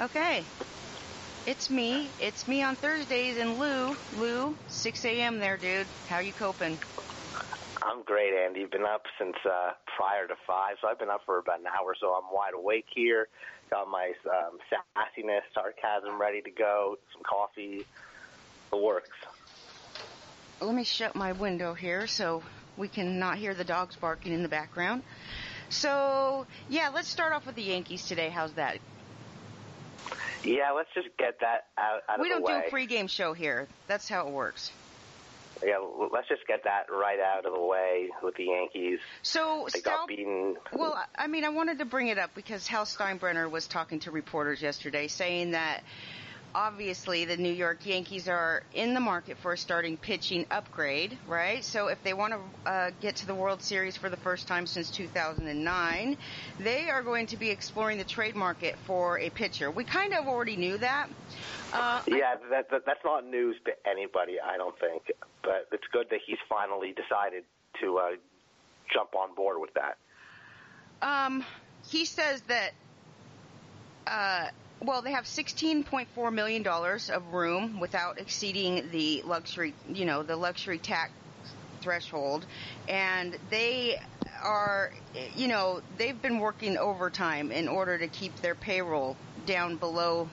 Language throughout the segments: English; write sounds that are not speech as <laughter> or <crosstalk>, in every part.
Okay. It's me. It's me on Thursdays and Lou. Lou, 6 a.m. there, dude. How you coping? I'm great, Andy. Been up since uh, prior to five, so I've been up for about an hour. So I'm wide awake here. Got my um, sassiness, sarcasm ready to go. Some coffee. The works. Let me shut my window here so we can not hear the dogs barking in the background. So yeah, let's start off with the Yankees today. How's that? Yeah, let's just get that out, out we of the way. don't do a pregame show here. That's how it works. Yeah, let's just get that right out of the way with the Yankees. So, they Stal- got beaten. Well, I mean, I wanted to bring it up because Hal Steinbrenner was talking to reporters yesterday, saying that obviously the New York Yankees are in the market for a starting pitching upgrade, right? So if they want to uh, get to the World Series for the first time since 2009, they are going to be exploring the trade market for a pitcher. We kind of already knew that. Uh, yeah, that, that, that's not news to anybody, I don't think. But it's good that he's finally decided to uh, jump on board with that. Um, he says that. Well, they have $16.4 million of room without exceeding the luxury, you know, the luxury tax threshold. And they are, you know, they've been working overtime in order to keep their payroll down below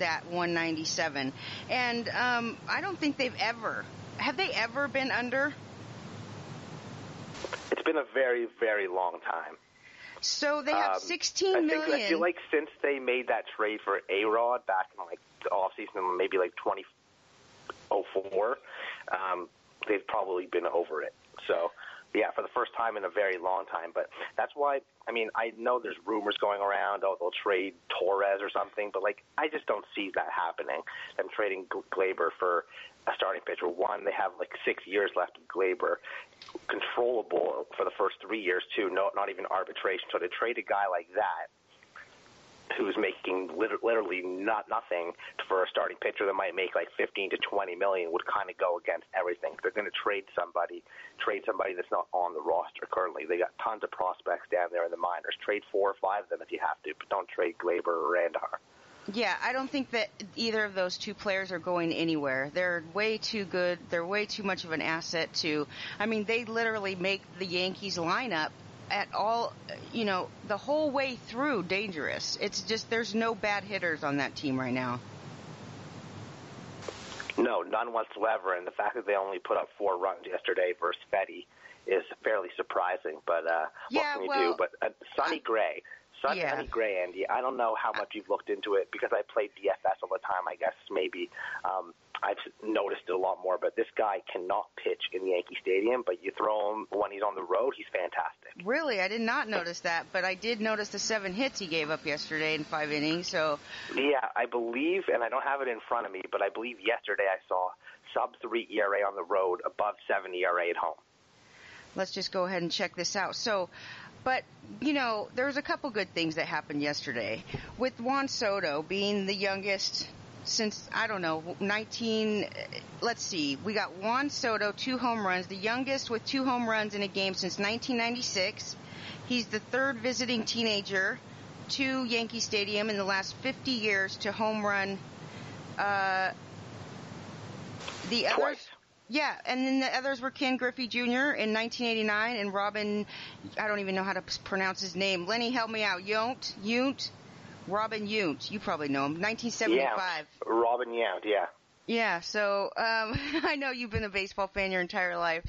that 197. And um, I don't think they've ever, have they ever been under? It's been a very, very long time. So they have Um, 16 I million. think I feel like since they made that trade for A Rod back in like the off season, maybe like 2004, um, they've probably been over it. So yeah, for the first time in a very long time. But that's why I mean I know there's rumors going around. Oh, they'll trade Torres or something, but like I just don't see that happening. Them trading Gl- Gleyber for a starting pitcher. One, they have like six years left of Gleyber, controllable for the first three years too. No, not even arbitration. So to trade a guy like that, who's making literally not nothing for a starting pitcher that might make like 15 to 20 million, would kind of go against everything. They're going to trade somebody, trade somebody that's not on the roster currently. They got tons of prospects down there in the minors. Trade four or five of them if you have to, but don't trade Gleyber or Randar. Yeah, I don't think that either of those two players are going anywhere. They're way too good. They're way too much of an asset to. I mean, they literally make the Yankees lineup at all, you know, the whole way through dangerous. It's just there's no bad hitters on that team right now. No, none whatsoever. And the fact that they only put up four runs yesterday versus Fedde is fairly surprising. But uh, Yeah, what can you well, do? But uh, Sonny Gray, Sonny, Yeah. Sonny Gray, Andy. I don't know how much you've looked into it because I played DFS all the time. I guess maybe um, I've noticed it a lot more. But this guy cannot pitch in the Yankee Stadium. But you throw him when he's on the road, he's fantastic. Really, I did not notice that, but I did notice the seven hits he gave up yesterday in five innings. So Yeah, I believe, and I don't have it in front of me, but I believe yesterday I saw sub three ERA on the road, above seven ERA at home. let's just go ahead and check this out. So, but you know, there's a couple good things that happened yesterday with Juan Soto being the youngest since I don't know 19. Let's see, we got Juan Soto two home runs, the youngest with two home runs in a game since 1996. He's the third visiting teenager to Yankee Stadium in the last 50 years to home run. Uh, the others. Twice. Yeah, and then the others were Ken Griffey Jr. in 1989 and Robin, I don't even know how to pronounce his name. Lenny, help me out. Yount, Yount, Robin Yount. You probably know him. 1975. Yeah, Robin Yount, yeah. Yeah, so um, <laughs> I know you've been a baseball fan your entire life.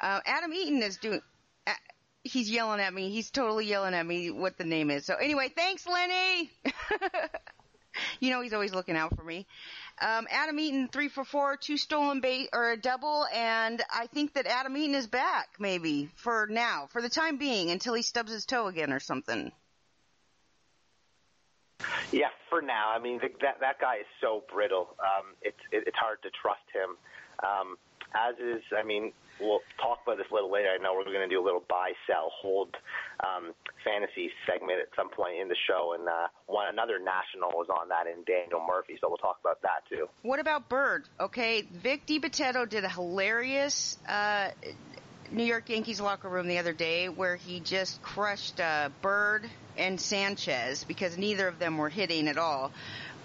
Uh, Adam Eaton is doing. Uh, he's yelling at me. He's totally yelling at me what the name is. So anyway, thanks, Lenny. <laughs> you know he's always looking out for me. Um, Adam Eaton three for four, two stolen base or a double, and I think that Adam Eaton is back maybe for now, for the time being, until he stubs his toe again or something. Yeah, for now. I mean, th- that that guy is so brittle. Um, it's it, it's hard to trust him. Um, as is, I mean, we'll talk about this a little later. I know we're going to do a little buy, sell, hold um, fantasy segment at some point in the show, and uh, one another national was on that in Daniel Murphy, so we'll talk about that too. What about Bird? Okay, Vic DiBattista did a hilarious uh, New York Yankees locker room the other day where he just crushed uh, Bird and Sanchez because neither of them were hitting at all.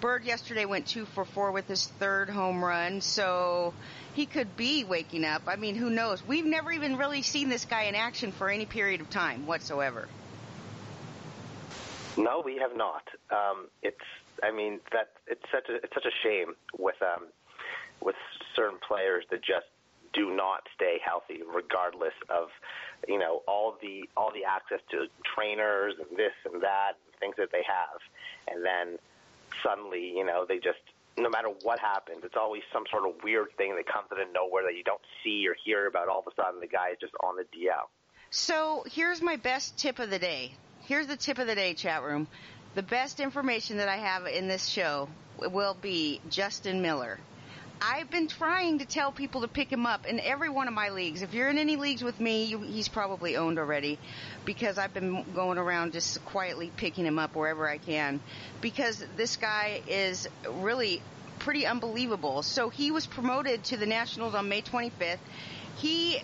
Bird yesterday went two for four with his third home run, so he could be waking up. I mean, who knows? We've never even really seen this guy in action for any period of time whatsoever. No, we have not. Um, it's, I mean, that it's such a it's such a shame with um, with certain players that just do not stay healthy, regardless of you know all the all the access to trainers and this and that and things that they have, and then suddenly you know they just no matter what happens, it's always some sort of weird thing that comes out of nowhere that you don't see or hear about. All of a sudden, the guy is just on the DL. So here's my best tip of the day. Here's the tip of the day, chat room. The best information that I have in this show will be Justin Miller. I've been trying to tell people to pick him up in every one of my leagues. If you're in any leagues with me, you, he's probably owned already because I've been going around just quietly picking him up wherever I can because this guy is really pretty unbelievable. So he was promoted to the Nationals on May 25th. He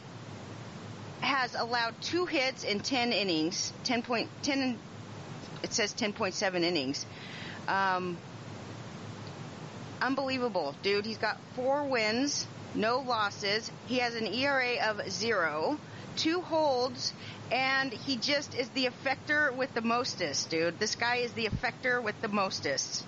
has allowed two hits in 10 innings, 10 point, 10, it says 10.7 innings. Um, unbelievable, dude. He's got four wins, no losses. He has an ERA of zero, two holds, and he just is the effector with the mostest, dude. This guy is the effector with the mostest.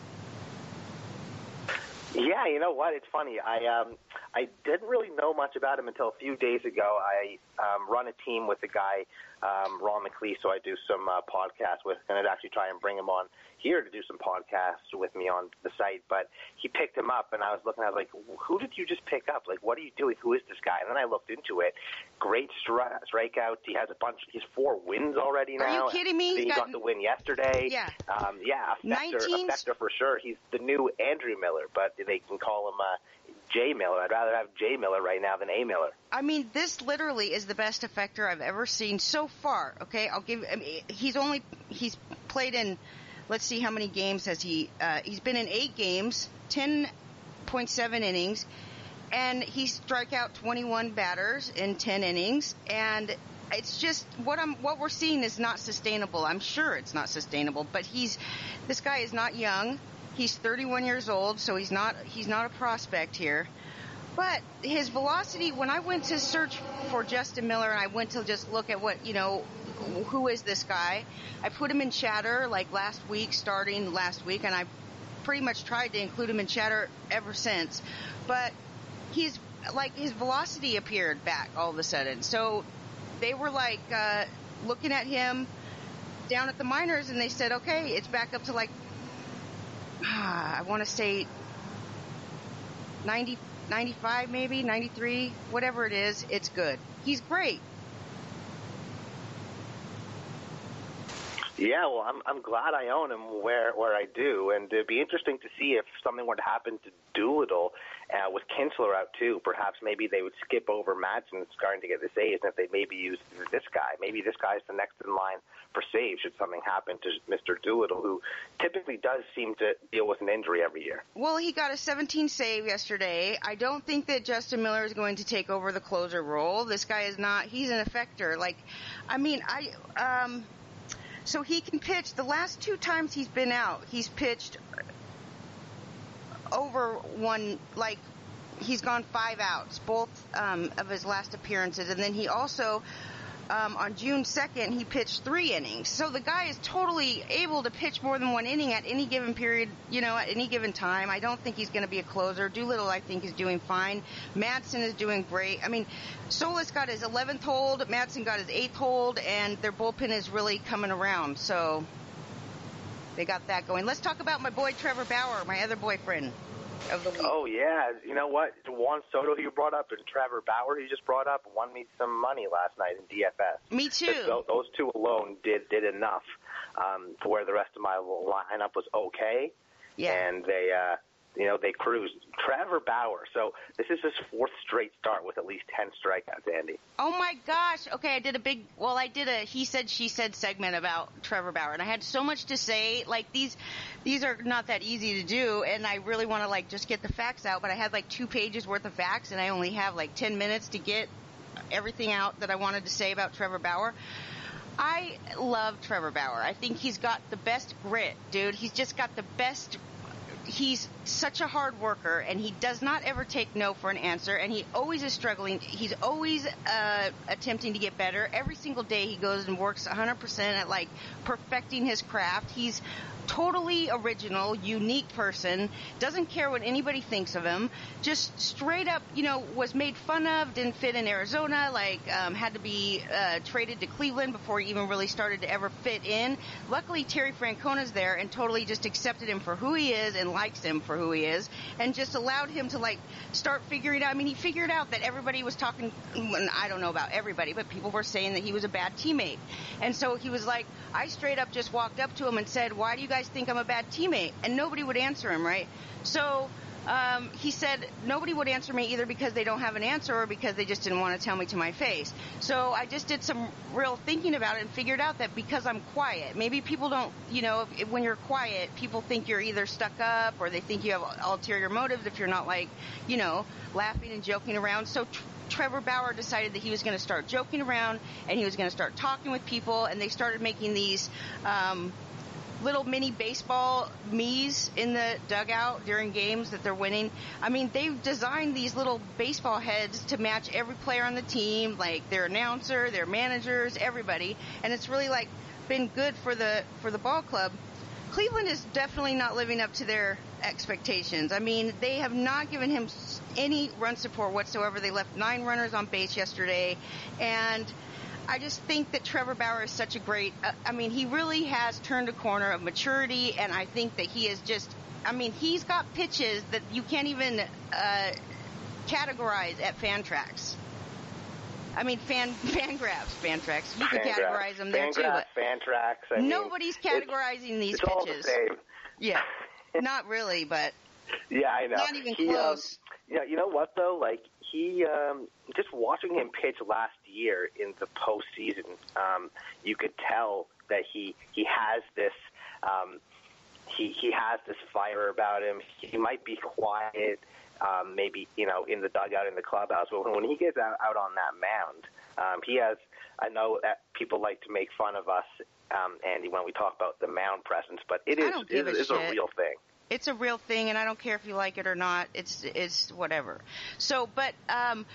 Yeah, you know what? It's funny. I um I didn't really know much about him until a few days ago. I um, run a team with a guy, um, Ron McLeese, so I do some uh, podcasts with, and I'd actually try and bring him on here to do some podcasts with me on the site, but he picked him up, and I was looking. I was like, "Who did you just pick up? Like, what are you doing? Who is this guy?" And then I looked into it. Great stri- strikeouts. He has a bunch. He's four wins already now. Are you kidding me? He He's got, the win yesterday. Yeah. Um, yeah. Effector, 19 effector for sure. He's the new Andrew Miller, but they can call him uh, Jay Miller. I'd rather have Jay Miller right now than A Miller. I mean, this literally is the best effector I've ever seen so far. Okay, I'll give. I mean, he's only he's played in. Let's see how many games has he. Uh, he's been in eight games, ten point seven innings, and he strike out twenty one batters in ten innings, and it's just what I'm what we're seeing is not sustainable. I'm sure it's not sustainable, but he's this guy is not young. He's 31 years old, so he's not he's not a prospect here. But his velocity, when I went to search for Justin Miller and I went to just look at what, you know, who is this guy? I put him in chatter like last week, starting last week, and I pretty much tried to include him in chatter ever since. But he's like his velocity appeared back all of a sudden. So they were like uh, looking at him down at the minors, and they said, okay, it's back up to like Ah, I want to say 90, 95 maybe, 93, whatever it is, it's good. He's great. Yeah, well, I'm I'm glad I own him where where I do, and it'd be interesting to see if something were to happen to Doolittle uh, with Kintzler out too. Perhaps maybe they would skip over Madson starting to get the saves, and if they maybe use this guy, maybe this guy's the next in line for save should something happen to Mr. Doolittle, who typically does seem to deal with an injury every year. Well, he got a 17 save yesterday. I don't think that Justin Miller is going to take over the closer role. This guy is not. He's an effector. Like, I mean, I um so he can pitch. The last two times he's been out, he's pitched over one, like, he's gone five outs, both um, of his last appearances. And then he also, um, on June 2nd, he pitched three innings. So the guy is totally able to pitch more than one inning at any given period, you know, at any given time. I don't think he's going to be a closer. Doolittle, I think, is doing fine. Madson is doing great. I mean, Solis got his 11th hold, Madson got his 8th hold, and their bullpen is really coming around. So they got that going. Let's talk about my boy Trevor Bauer, my other boyfriend of the week. Oh yeah, you know what? Juan Soto you brought up and Trevor Bauer you just brought up won me some money last night in DFS. Me too. So those two alone did did enough um, to where the rest of my lineup was okay. Yeah. And they, uh, you know, they cruised. Trevor Bauer. So this is his fourth straight start with at least ten strikeouts, Andy. Oh my gosh. Okay, I did a big well, I did a he said she said segment about Trevor Bauer and I had so much to say. Like these these are not that easy to do and I really want to like just get the facts out, but I had like 2 pages worth of facts and I only have like 10 minutes to get everything out that I wanted to say about Trevor Bauer. I love Trevor Bauer. I think he's got the best grit, dude. He's just got the best he's such a hard worker and he does not ever take no for an answer and he always is struggling. He's always uh, attempting to get better. Every single day he goes and works 100% at like perfecting his craft. He's totally original, unique person, doesn't care what anybody thinks of him, just straight up, you know, was made fun of, didn't fit in Arizona, like, um, had to be uh, traded to Cleveland before he even really started to ever fit in. Luckily, Terry Francona's there and totally just accepted him for who he is and likes him for who he is and just allowed him to, like, start figuring out. I mean, he figured out that everybody was talking, I don't know about everybody, but people were saying that he was a bad teammate. And so he was like, I straight up just walked up to him and said, why do you guys think I'm a bad teammate? And nobody would answer him, right? So um, he said nobody would answer me either because they don't have an answer or because they just didn't want to tell me to my face. So I just did some real thinking about it and figured out that because I'm quiet, maybe people don't, you know, if, when you're quiet, people think you're either stuck up or they think you have ulterior motives if you're not like, you know, laughing and joking around. So Trevor Bauer decided that he was going to start joking around and he was going to start talking with people, and they started making these. Um, little mini baseball me's in the dugout during games that they're winning. I mean, they've designed these little baseball heads to match every player on the team, like their announcer, their managers, everybody, and it's really like been good for the for the ball club. Cleveland is definitely not living up to their expectations. I mean, they have not given him any run support whatsoever. They left nine runners on base yesterday, and I just think that Trevor Bauer is such a great. Uh, I mean, he really has turned a corner of maturity, and I think that he is just. I mean, he's got pitches that you can't even uh, categorize at Fantrax. I mean, fan Fangraphs, fan tracks. You can categorize them there too. But Fantrax. I nobody's mean, categorizing these it's pitches. All the same. Yeah, not really, but yeah, I know. Not even he, close. Um, yeah, you know what though? Like he, um, just watching him pitch last year in the postseason, um, you could tell that he he has this. Um, he he has this fire about him. He might be quiet, um, maybe you know, in the dugout in the clubhouse, but when he gets out, out on that mound, um, he has. I know that people like to make fun of us, um, Andy, when we talk about the mound presence, but it is it a a real thing. it's a real thing and I don't care if you like it or not. It's it's whatever. So, but um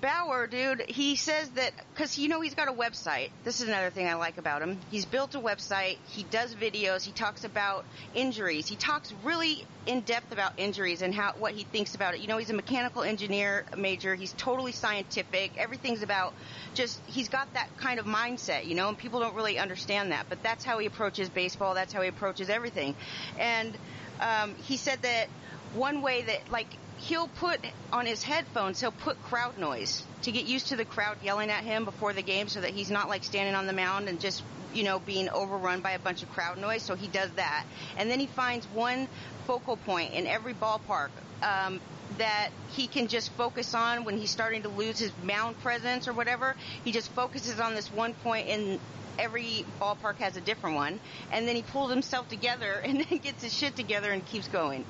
Bauer, dude, he says that because you know he's got a website. This is another thing I like about him. He's built a website. He does videos. He talks about injuries. He talks really in depth about injuries and how what he thinks about it. You know, he's a mechanical engineer major. He's totally scientific. Everything's about just he's got that kind of mindset, you know, and people don't really understand that. But that's how he approaches baseball. That's how he approaches everything. And um, he said that one way that like he'll put on his headphones he'll put crowd noise to get used to the crowd yelling at him before the game so that he's not like standing on the mound and just you know being overrun by a bunch of crowd noise. So he does that. And then he finds one focal point in every ballpark um, that he can just focus on when he's starting to lose his mound presence or whatever. He just focuses on this one point and every ballpark has a different one. And then he pulls himself together <laughs> and then gets his shit together and keeps going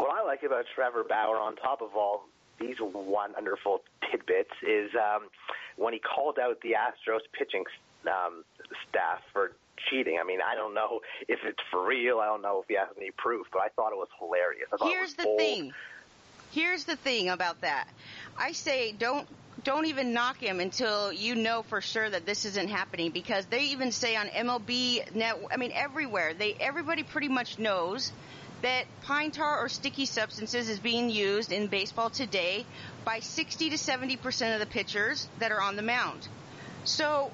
What I like about Trevor Bauer, on top of all these wonderful tidbits, is um, when he called out the Astros pitching um, staff for cheating. I mean, I don't know if it's for real. I don't know if he has any proof, but I thought it was hilarious. I thought it Here's was the bold. thing. Here's the thing about that. I say don't don't even knock him until you know for sure that this isn't happening because they even say on MLB net I mean everywhere they everybody pretty much knows that pine tar or sticky substances is being used in baseball today by 60 to 70 percent of the pitchers that are on the mound. So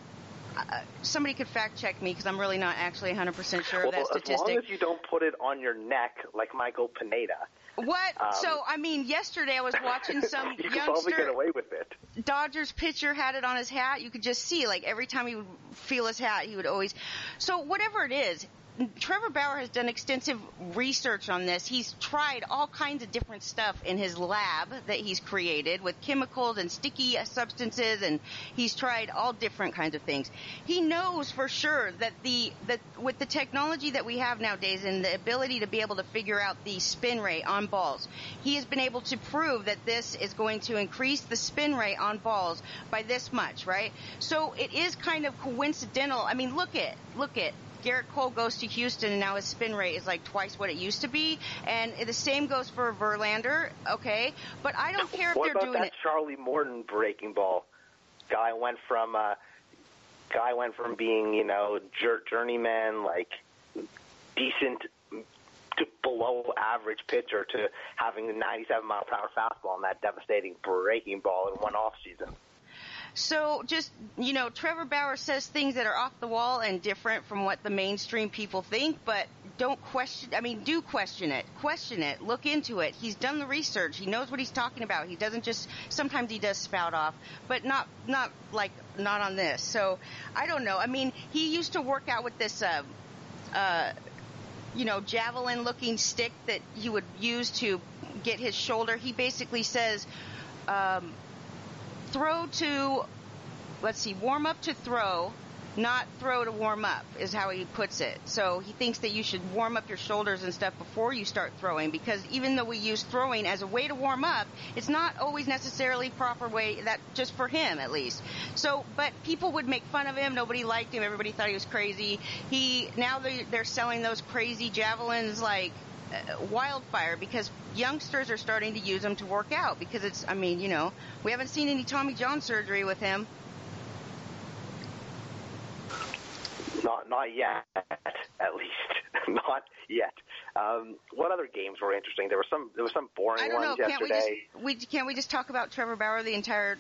uh, somebody could fact check me because I'm really not actually 100 percent sure Well, of that statistic. as long as you don't put it on your neck like Michael Pineda, What? Um, so I mean, yesterday I was watching <laughs> some you can probably get away with it. Dodgers pitcher had it on his hat. You could just see, like every time he would feel his hat, he would always. So whatever it is, Trevor Bauer has done extensive research on this. He's tried all kinds of different stuff in his lab that he's created with chemicals and sticky substances, and he's tried all different kinds of things. He knows for sure that the that with the technology that we have nowadays and the ability to be able to figure out the spin rate on balls, he has been able to prove that this is going to increase the spin rate on balls by this much, right? So it is kind of coincidental. I mean, look at look at Gerrit Cole goes to Houston and now his spin rate is like twice what it used to be. And the same goes for Verlander, okay? But I don't care if what they're about doing that it. Charlie Morton breaking ball? Guy went from uh, guy went from being you know jour- journeyman like decent to below average pitcher to having a 97 mile per hour fastball and that devastating breaking ball in one off season. So just, you know, Trevor Bauer says things that are off the wall and different from what the mainstream people think, but don't question, I mean, do question it. Question it. Look into it. He's done the research. He knows what he's talking about. He doesn't just, sometimes he does spout off, but not, not like, not on this. So I don't know. I mean, he used to work out with this, uh, uh, you know, javelin looking stick that he would use to get his shoulder. He basically says, um, throw to, let's see, warm up to throw, not throw to warm up is how he puts it. So he thinks that you should warm up your shoulders and stuff before you start throwing because even though we use throwing as a way to warm up, it's not always necessarily proper way that just for him at least. So, but people would make fun of him. Nobody liked him. Everybody thought he was crazy. He, now they, they're selling those crazy javelins like wildfire because youngsters are starting to use them to work out because it's I mean you know we haven't seen any Tommy John surgery with him Not not yet, at least <laughs> not yet. Um, what other games were interesting? There were some there were some boring I don't know ones can't we yesterday. just we can't we just talk about Trevor Bauer the entire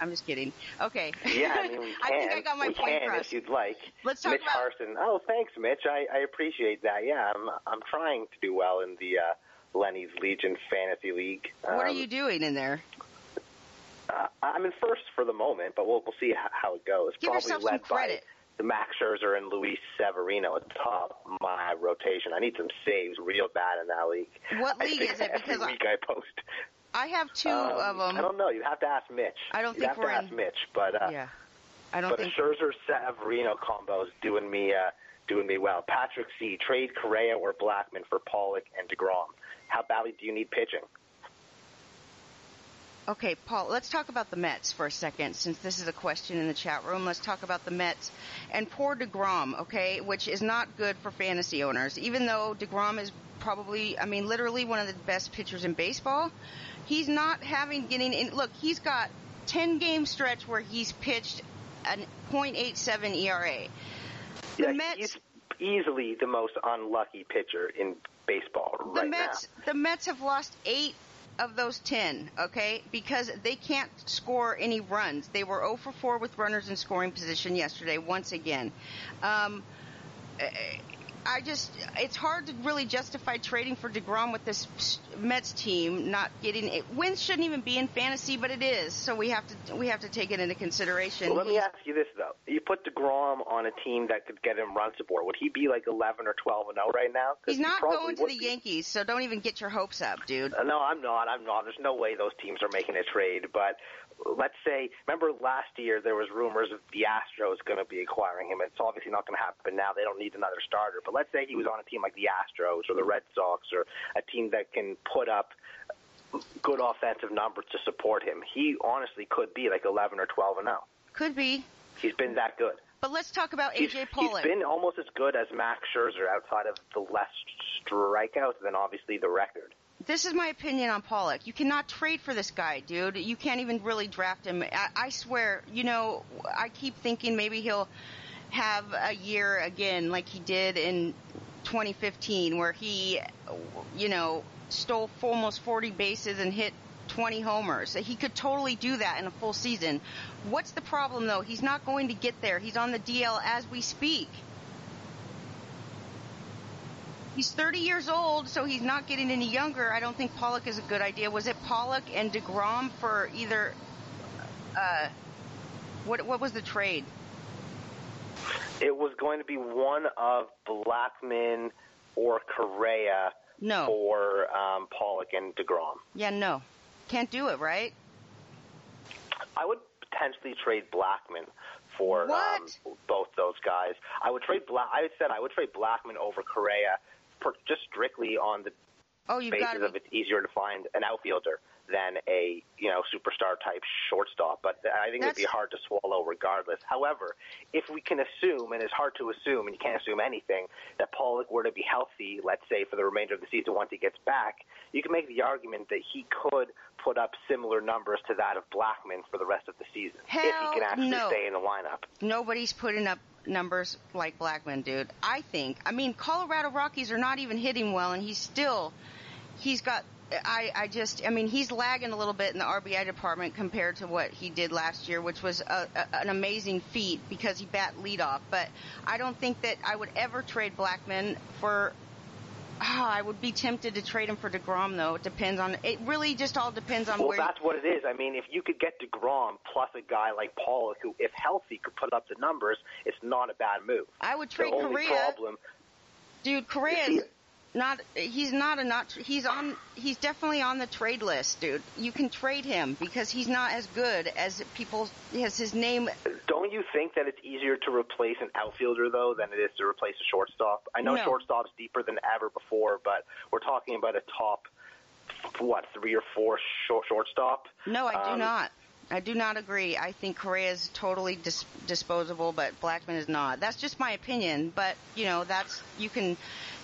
I'm just kidding okay Yeah, I mean we can. <laughs> I think I got my we point can across if you'd like. Let's talk Mitch about- Harson. Oh, thanks, Mitch. I, I appreciate that. Yeah, I'm I'm trying to do well in the uh, Lenny's Legion Fantasy League. what are Um, you doing in there Uh, I'm in first for the moment, but we'll we'll see how, how it goes. give Probably yourself some credit by the Max Scherzer and Luis Severino at the top of my rotation. I need some saves real bad in that league. What league is it? Every Because I- week I post. I have two Um, of them I don't know. You have to ask Mitch. I don't you think have we're to ask in- Mitch, but uh, yeah I don't but think a Scherzer Severino combo is doing me uh, doing me well. Patrick C. Trade Correa or Blackmon for Pollock and Degrom. How badly do you need pitching? Okay, Paul, let's talk about the Mets for a second, since this is a question in the chat room. Let's talk about the Mets and poor DeGrom, okay, which is not good for fantasy owners. Even though DeGrom is probably, I mean, literally one of the best pitchers in baseball, he's not having getting in. Look, he's got 10 game stretch where he's pitched a .87 ERA. The yeah, Mets, he's easily the most unlucky pitcher in baseball the right Mets, the Mets have lost eight of those 10, okay? Because they can't score any runs. They were 0 for 4 with runners in scoring position yesterday, once again. Um, I just, it's hard to really justify trading for DeGrom with this Mets team not getting it. Wins shouldn't even be in fantasy, but it is. So we have to, we have to take it into consideration. Well, let me ask you this though: You put Degrom on a team that could get him run support. Would he be like 11 or 12 and 0 right now? He's not probably going to the be. Yankees, so don't even get your hopes up, dude. Uh, No, I'm not. I'm not. There's no way those teams are making a trade. But let's say, remember last year there was rumors of the Astros going to be acquiring him. It's obviously not going to happen now. They don't need another starter. But let's say he was on a team like the Astros or the Red Sox or a team that can put up good offensive numbers to support him. He honestly could be like 11 or 12 and 0. Could be. He's been that good. But let's talk about AJ he's Pollock. He's been almost as good as Max Scherzer outside of the less strikeouts than obviously the record. This is my opinion on Pollock. You cannot trade for this guy, dude. You can't even really draft him. I, I swear, you know, I keep thinking maybe he'll have a year again like he did in 2015 where he, you know, stole almost 40 bases and hit 20 homers. He could totally do that in a full season. What's the problem though? He's not going to get there. He's on the DL as we speak. He's 30 years old, so he's not getting any younger. I don't think Pollock is a good idea. Was it Pollock and Degrom for either? Uh, what what was the trade? It was going to be one of Blackmon or Correa No. or um, Pollock and Degrom. Yeah, no. Can't do it, right? I would potentially trade Blackmon for um, both those guys. I would trade Black. I said I would trade Blackmon over Correa, for just strictly on the Oh, you've basis to of it's easier to find an outfielder than a you know superstar type shortstop. But I think it'd be hard to swallow regardless. However, if we can assume, and it's hard to assume, and you can't assume anything, that Pollock were to be healthy, let's say for the remainder of the season once he gets back, you can make the argument that he could put up similar numbers to that of Blackmon for the rest of the season if he can actually no. stay in the lineup. nobody's putting up numbers like Blackmon, dude. I think. I mean, Colorado Rockies are not even hitting well, and he's still, he's got. I, I just, I mean, he's lagging a little bit in the RBI department compared to what he did last year, which was a, a, an amazing feat because he bat leadoff. But I don't think that I would ever trade Blackmon for. Oh, I would be tempted to trade him for Degrom, though. It depends on. It really just all depends on Well, where. that's what it is. I mean, if you could get DeGrom plus a guy like Pollock, who, if healthy, could put up the numbers, it's not a bad move. I would trade The only Correa. problem, Dude, Correa is not. He's not a not. He's on. He's definitely on the trade list, dude. You can trade him because he's not as good as people. Has his name? don't you think that it's easier to replace an outfielder though than it is to replace a shortstop? I know No. shortstop's deeper than ever before, but we're talking about a top what three or four short shortstop. No, I do Um, not. I do not agree. I think Correa is totally dis- disposable, but Blackmon is not. That's just my opinion. But you know, that's you can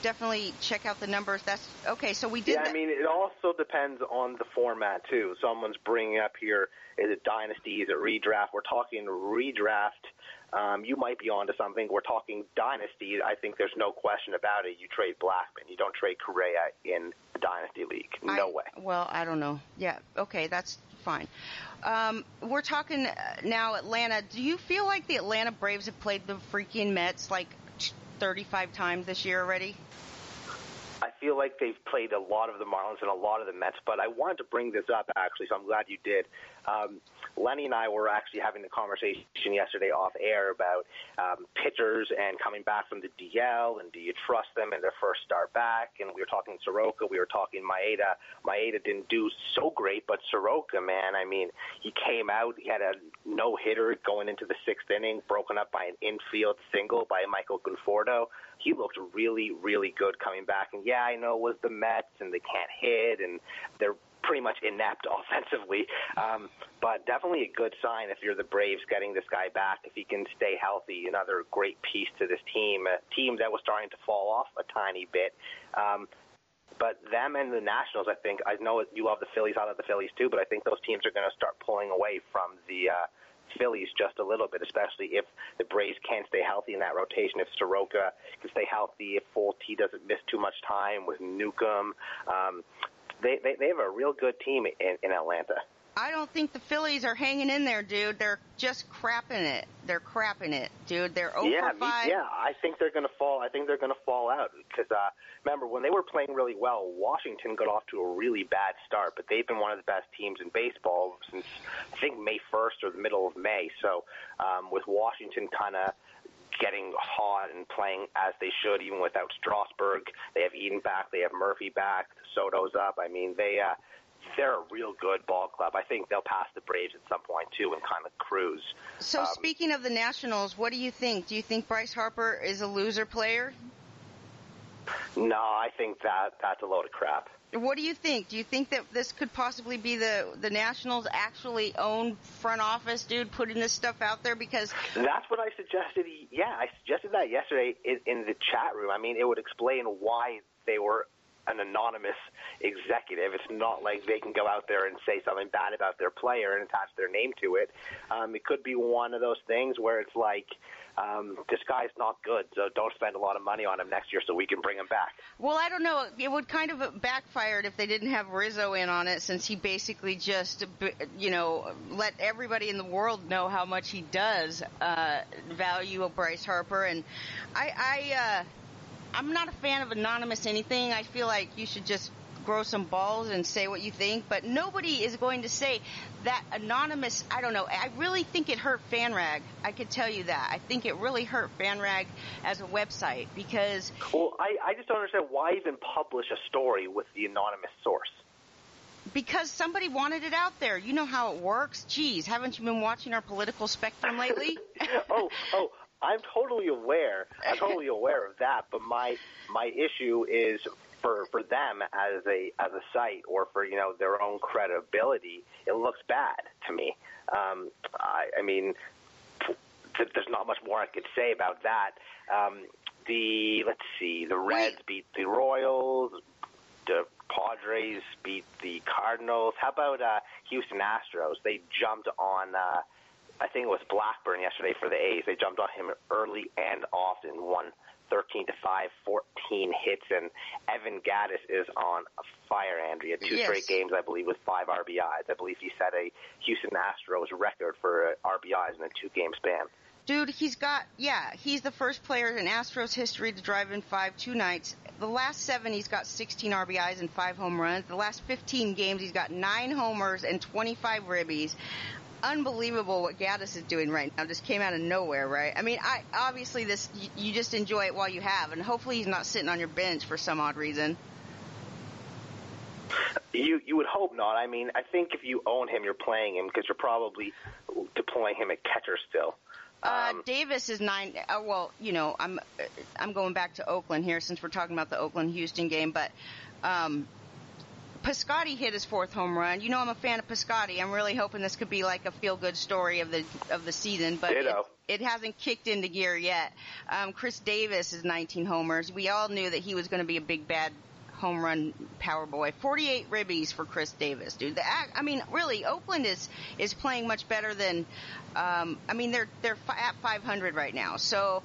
definitely check out the numbers. That's okay. So we did. Yeah, I mean, it also depends on the format too. Someone's bringing up here: is it dynasty? Is it redraft? We're talking redraft. Um, you might be onto something. We're talking dynasty. I think there's no question about it. You trade Blackmon. You don't trade Correa in the dynasty league. No I- way. Well, I don't know. Yeah, okay, that's fine. Um, we're talking uh, now Atlanta. Do you feel like the Atlanta Braves have played the freaking Mets like 35 times this year already? I feel like they've played a lot of the Marlins and a lot of the Mets, but I wanted to bring this up actually, so I'm glad you did. Um, Lenny and I were actually having a conversation yesterday off air about um, pitchers and coming back from the DL, and do you trust them in their first start back? And we were talking Soroka, we were talking Maeda. Maeda didn't do so great, but Soroka, man, I mean, he came out, he had a no hitter going into the sixth inning, broken up by an infield single by Michael Conforto he looked really, really good coming back. And yeah, I know it was the Mets and they can't hit and they're pretty much inept <laughs> offensively. Um, but definitely a good sign if you're the Braves getting this guy back. If he can stay healthy, another great piece to this team, a team that was starting to fall off a tiny bit. Um, but them and the Nationals, I think, I know you love the Phillies, I love the Phillies too, but I think those teams are going to start pulling away from the uh, Phillies just a little bit, especially if the Braves can't stay healthy in that rotation. If Soroka can stay healthy, if Folty doesn't miss too much time with Newcomb, um, they, they they have a real good team in, in Atlanta. I don't think the Phillies are hanging in there, dude. They're just crapping it. They're crapping it, dude. They're over yeah, me, 5. yeah. I think they're going to fall. I think they're going to fall out because uh, remember when they were playing really well, Washington got off to a really bad start, but they've been one of the best teams in baseball since I think May 1st or the middle of May. So um, with Washington kind of getting hot and playing as they should, even without Strasburg, they have Eaton back, they have Murphy back, Soto's up. I mean, they. Uh, they're a real good ball club. I think they'll pass the Braves at some point too and kind of cruise. So Um, speaking of the Nationals, what do you think? Do you think Bryce Harper is a loser player? No, I think that that's a load of crap. What do you think? Do you think that this could possibly be the the Nationals actually own front office, dude, putting this stuff out there? Because That's what I suggested. Yeah, I suggested that yesterday in, in the chat room. I mean, it would explain why they were an anonymous executive. It's not like they can go out there and say something bad about their player and attach their name to it. Um, it could be one of those things where it's like, um, this guy's not good, so don't spend a lot of money on him next year so we can bring him back. Well, I don't know. It would kind of backfired if they didn't have Rizzo in on it, since he basically just, you know, let everybody in the world know how much he does uh, value of Bryce Harper. And I, I, uh, I'm not a fan of anonymous anything. I feel like you should just grow some balls and say what you think, but nobody is going to say that anonymous. I don't know. I really think it hurt FanRag. I could tell you that. I think it really hurt FanRag as a website because. Well, I, I just don't understand why even publish a story with the anonymous source. Because somebody wanted it out there. You know how it works. Geez, haven't you been watching our political spectrum lately? <laughs> oh, oh, I'm totally aware. I'm totally aware of that. But my my issue is for for them as a as a site or for you know their own credibility. It looks bad to me. Um, I, I mean, th- there's not much more I could say about that. Um, the let's see, the Reds Wait. beat the Royals. The Padres beat the Cardinals. How about uh, Houston Astros? They jumped on. Uh, I think it was Blackburn yesterday for the A's. They jumped on him early and often, won 13 to 5, 14 hits, and Evan Gattis is on fire, Andrea. Two yes. straight games, I believe, with five RBIs. I believe he set a Houston Astros record for uh, RBIs in a two game span. Dude, he's got, yeah, he's the first player in Astros history to drive in five two nights. The last seven, he's got 16 RBIs and five home runs. The last 15 games, he's got nine homers and 25 ribbies unbelievable what Gattis is doing right now. Just came out of nowhere, right? I mean, I obviously this you, you just enjoy it while you have, and hopefully he's not sitting on your bench for some odd reason. You you would hope not. I mean, I think if you own him, you're playing him because you're probably deploying him at catcher still. Uh, um, uh, Davis is nine. Uh, well, you know, I'm I'm going back to Oakland here since we're talking about the Oakland Houston game, but um, Piscotty hit his fourth home run. You know I'm a fan of Piscotty. I'm really hoping this could be like a feel good story of the of the season, but it, it, hasn't kicked into gear yet. Um, Khris Davis is 19 homers. We all knew that he was going to be a big bad home run power boy. 48 ribbies for Khris Davis, dude. The, I mean, really, Oakland is is playing much better than. Um, I mean, they're they're at 500 right now, so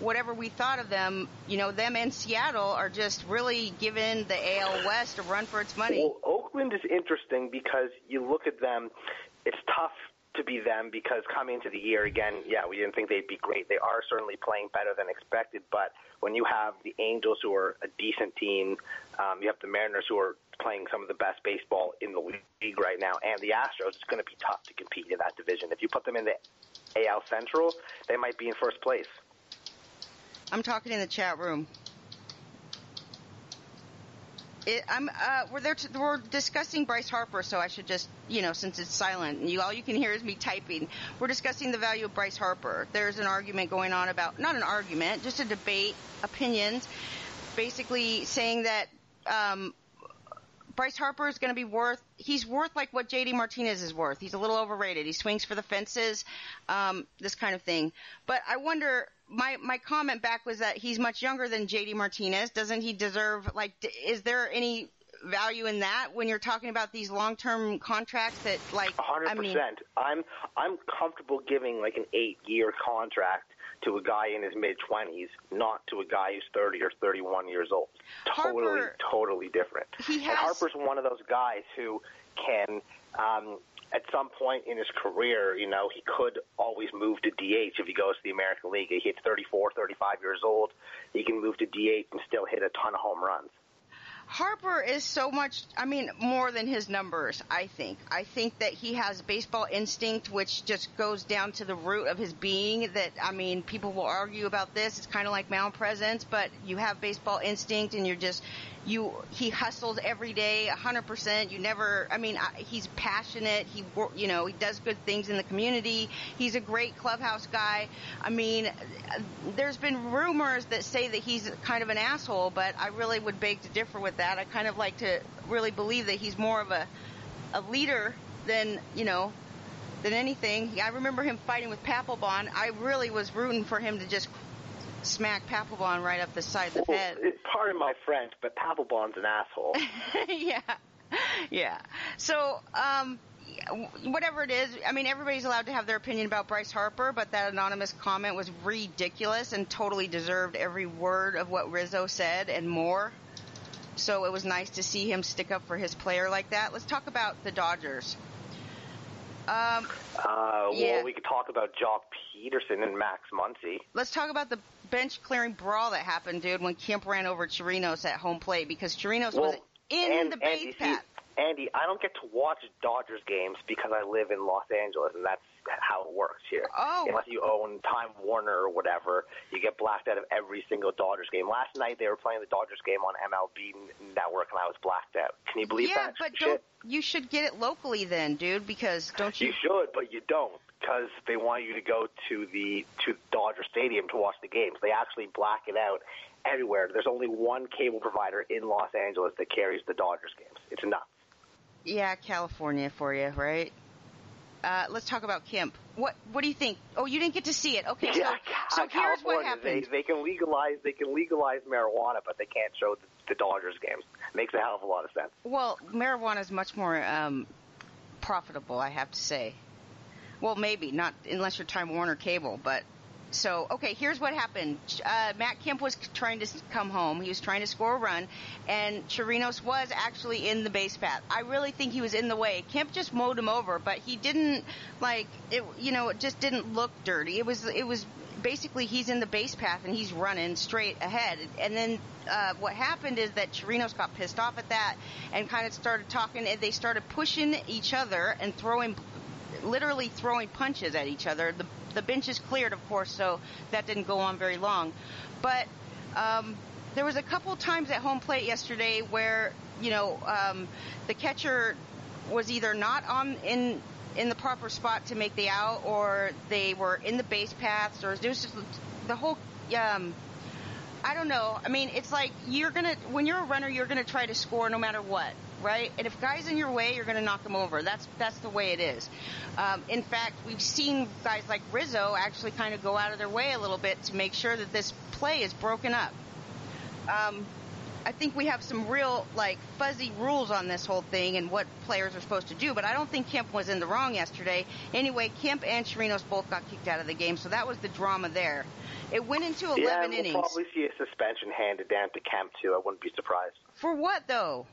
whatever we thought of them, you know, them and Seattle are just really giving the AL West a run for its money. Well, Oakland is interesting because you look at them, it's tough to be them because coming into the year again, yeah, we didn't think they'd be great. They are certainly playing better than expected, but when you have the Angels who are a decent team, um, you have the Mariners who are playing some of the best baseball in the league right now, and the Astros, it's going to be tough to compete in that division. If you put them in the AL Central, they might be in first place. I'm talking in the chat room. It, I'm, uh, we're there. To, we're discussing Bryce Harper, so I should just, you know, since it's silent, and you all you can hear is me typing. We're discussing the value of Bryce Harper. There's an argument going on about, not an argument, just a debate, opinions, basically saying that um, Bryce Harper is going to be worth. He's worth like what JD Martinez is worth. He's a little overrated. He swings for the fences, um, this kind of thing. But I wonder my my comment back was that he's much younger than JD Martinez. Doesn't he deserve like? D- Is there any value in that when you're talking about these long-term contracts that like 100%. I mean, I'm I'm comfortable giving like an 8-year contract to a guy in his mid 20s, not to a guy who's 30 or 31 years old. Totally Harper, totally different. He has, and Harper's one of those guys who can um at some point in his career, you know, he could always move to DH if he goes to the American League. He hits 34, 35 years old. He can move to DH and still hit a ton of home runs. Harper is so much, I mean, more than his numbers, I think. I think that he has baseball instinct, which just goes down to the root of his being. That, I mean, people will argue about this. It's kind of like mound presence, but you have baseball instinct and you're just, you he hustles every day 100% you never i mean he's passionate. He you know he does good things in the community. He's a great clubhouse guy. I mean there's been rumors that say that he's kind of an asshole but i really would beg to differ with that. I kind of like to really believe that he's more of a a leader than you know than anything. I remember him fighting with papelbon. I really was rooting for him to just smack Papelbon right up the side of the well, head. Pardon my French, but Papelbon's an asshole. <laughs> yeah, yeah. So, um, whatever it is, I mean, everybody's allowed to have their opinion about Bryce Harper, but that anonymous comment was ridiculous and totally deserved every word of what Rizzo said and more. So it was nice to see him stick up for his player like that. Let's talk about the Dodgers. Um, uh, well, yeah. we could talk about Joc Pederson and Max Muncy. Let's talk about the bench clearing brawl that happened, dude, when Kemp ran over Chirinos at home plate because Chirinos well, was in and, the base path. Andy, I don't get to watch Dodgers games because I live in Los Angeles, and that's how it works here. Oh. Unless you own Time Warner or whatever, you get blacked out of every single Dodgers game. Last night they were playing the Dodgers game on MLB Network, and I was blacked out. Can you believe yeah, that? Yeah, but shit? don't you should get it locally then, dude? Because don't you? You should, but you don't because they want you to go to the to Dodger Stadium to watch the games. They actually black it out everywhere. There's only one cable provider in Los Angeles that carries the Dodgers games. It's nuts. Yeah, California for you, right? Uh, let's talk about Kemp. What What do you think? Oh, you didn't get to see it. Okay, yeah, so, so here's what happened. They, they can legalize they can legalize marijuana, but they can't show the, the Dodgers games. Makes a hell of a lot of sense. Well, marijuana is much more um, profitable, I have to say. Well, maybe not unless you're Time Warner Cable, but so okay. Here's what happened. Uh, Matt Kemp was trying to come home. He was trying to score a run, and Chirinos was actually in the base path. I really think he was in the way. Kemp just mowed him over, but he didn't like it. You know, it just didn't look dirty. It was it was basically he's in the base path and he's running straight ahead. And then uh, what happened is that Chirinos got pissed off at that and kind of started talking. And they started pushing each other and throwing, literally throwing punches at each other. The the bench is cleared, of course, so that didn't go on very long. But um, there was a couple times at home plate yesterday where you know um, the catcher was either not on in in the proper spot to make the out, or they were in the base paths, or there's just the whole. Um, I don't know. I mean, it's like you're gonna when you're a runner, you're gonna try to score no matter what, right? And if guys in your way, you're gonna knock them over. That's that's the way it is. Um, in fact, we've seen guys like Rizzo actually kind of go out of their way a little bit to make sure that this play is broken up. Um, I think we have some real like fuzzy rules on this whole thing and what players are supposed to do, but I don't think Kemp was in the wrong yesterday. Anyway, Kemp and Chirinos both got kicked out of the game, so that was the drama there. It went into 11 yeah, we'll innings. probably see a suspension handed down to Kemp too. I wouldn't be surprised. For what though?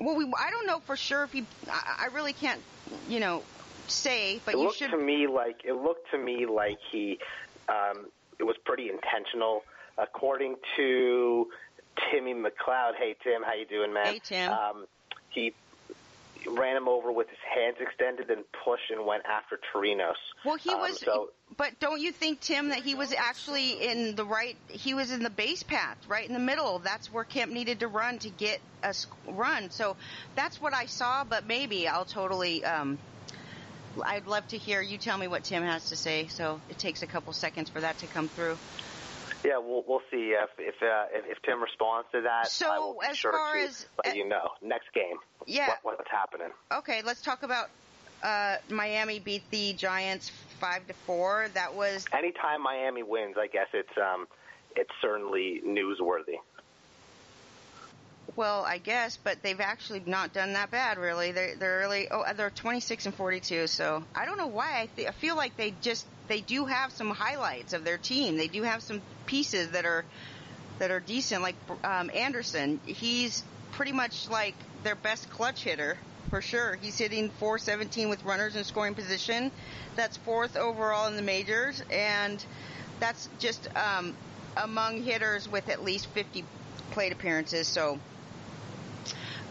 Well, we I don't know for sure if he. I, I really can't, you know, say. But it you looked should. to me like it looked to me like he um, it was pretty intentional, according to Timmy McLeod. Hey Tim, how you doing, man? Hey, Tim. Um, he ran him over with his hands extended and pushed and went after Chirinos. Well, he Um, was. so- but don't you think, Tim, that he was actually in the right? He was in the base path, right in the middle. That's where Kemp needed to run to get a run. So that's what I saw. But maybe I'll totally. Um, I'd love to hear you tell me what Tim has to say. So it takes a couple seconds for that to come through. Yeah, we'll we'll see if if uh, if, if Tim responds to that. So, I will be as sure far as- let you know next game. Yeah. what, what's happening? Okay, let's talk about uh, Miami beat the Giants five to four. That was Anytime Miami wins, I guess it's um it's certainly newsworthy. Well, I guess, but they've actually not done that bad, really. They're they're really oh they're 26 and 42. So I don't know why I, th- I feel like they just they do have some highlights of their team. They do have some pieces that are that are decent. Like um, Anderson, he's pretty much like their best clutch hitter for sure. He's hitting 417 with runners in scoring position. That's fourth overall in the majors, and that's just um, among hitters with at least 50 plate appearances. So.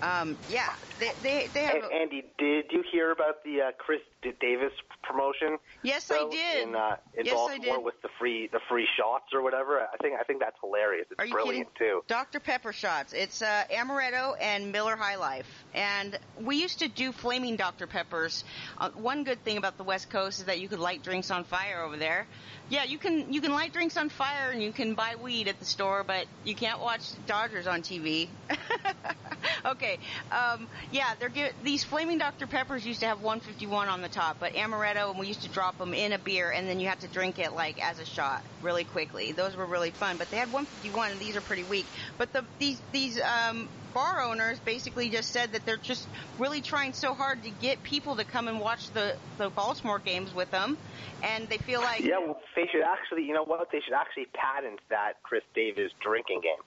Um, yeah, they they, they have. And, Andy, did you hear about the uh, Chris Davis promotion? yes, I though, did. In, uh, in Yes, I Baltimore did. with the free the free shots or whatever. I think I think that's hilarious. It's Are you brilliant kidding? too. Dr. Pepper shots. It's uh, amaretto and Miller High Life. And we used to do flaming Dr. Peppers. Uh, one good thing about the West Coast is that you could light drinks on fire over there. Yeah, you can you can light drinks on fire and you can buy weed at the store, but you can't watch Dodgers on TV. <laughs> okay, um, yeah, they're gi- these flaming Dr. Peppers used to have 151 on the top, but amaretto, and we used to drop them in a beer, and then you had to drink it like as a shot really quickly. Those were really fun, but they had 151, and these are pretty weak. But the these these um, bar owners basically just said that they're just really trying so hard to get people to come and watch the the Baltimore games with them, and they feel like Yeah, well, they should actually. You know what? They should actually patent that Chris Davis drinking game.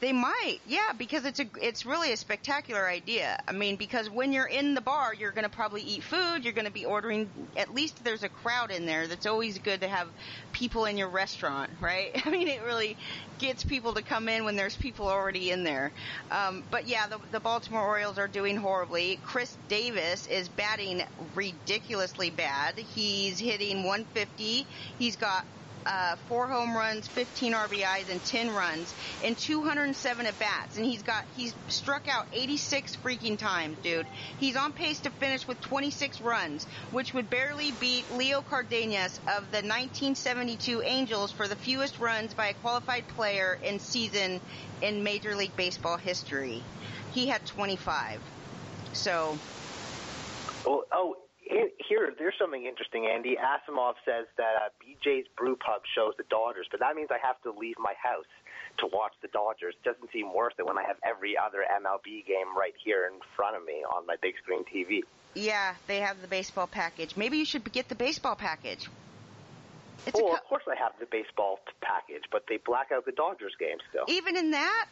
They might, yeah, because it's a it's really a spectacular idea. I mean, because when you're in the bar, you're going to probably eat food. You're going to be ordering. At least there's a crowd in there. That's always good to have people in your restaurant, <laughs> right? I mean, it really gets people to come in when there's people already in there. Um, but yeah, the, the Baltimore Orioles are doing horribly. Chris Davis is batting ridiculously bad. He's hitting 150. He's got uh, four home runs, 15 RBIs, and 10 runs in 207 at bats. And he's got he's struck out 86 freaking times, dude. He's on pace to finish with 26 runs, which would barely beat Leo Cardenas of the 1972 Angels for the fewest runs by a qualified player in season in Major League Baseball history. He had 25. So. Well, oh, here, there's something interesting, Andy. Asimov says that uh, BJ's Brew Pub shows the Dodgers, but that means I have to leave my house to watch the Dodgers. It doesn't seem worth it when I have every other MLB game right here in front of me on my big screen TV. Yeah, they have the baseball package. Maybe you should get the baseball package. It's well, co- of course I have the baseball package, but they black out the Dodgers game still. Even in that?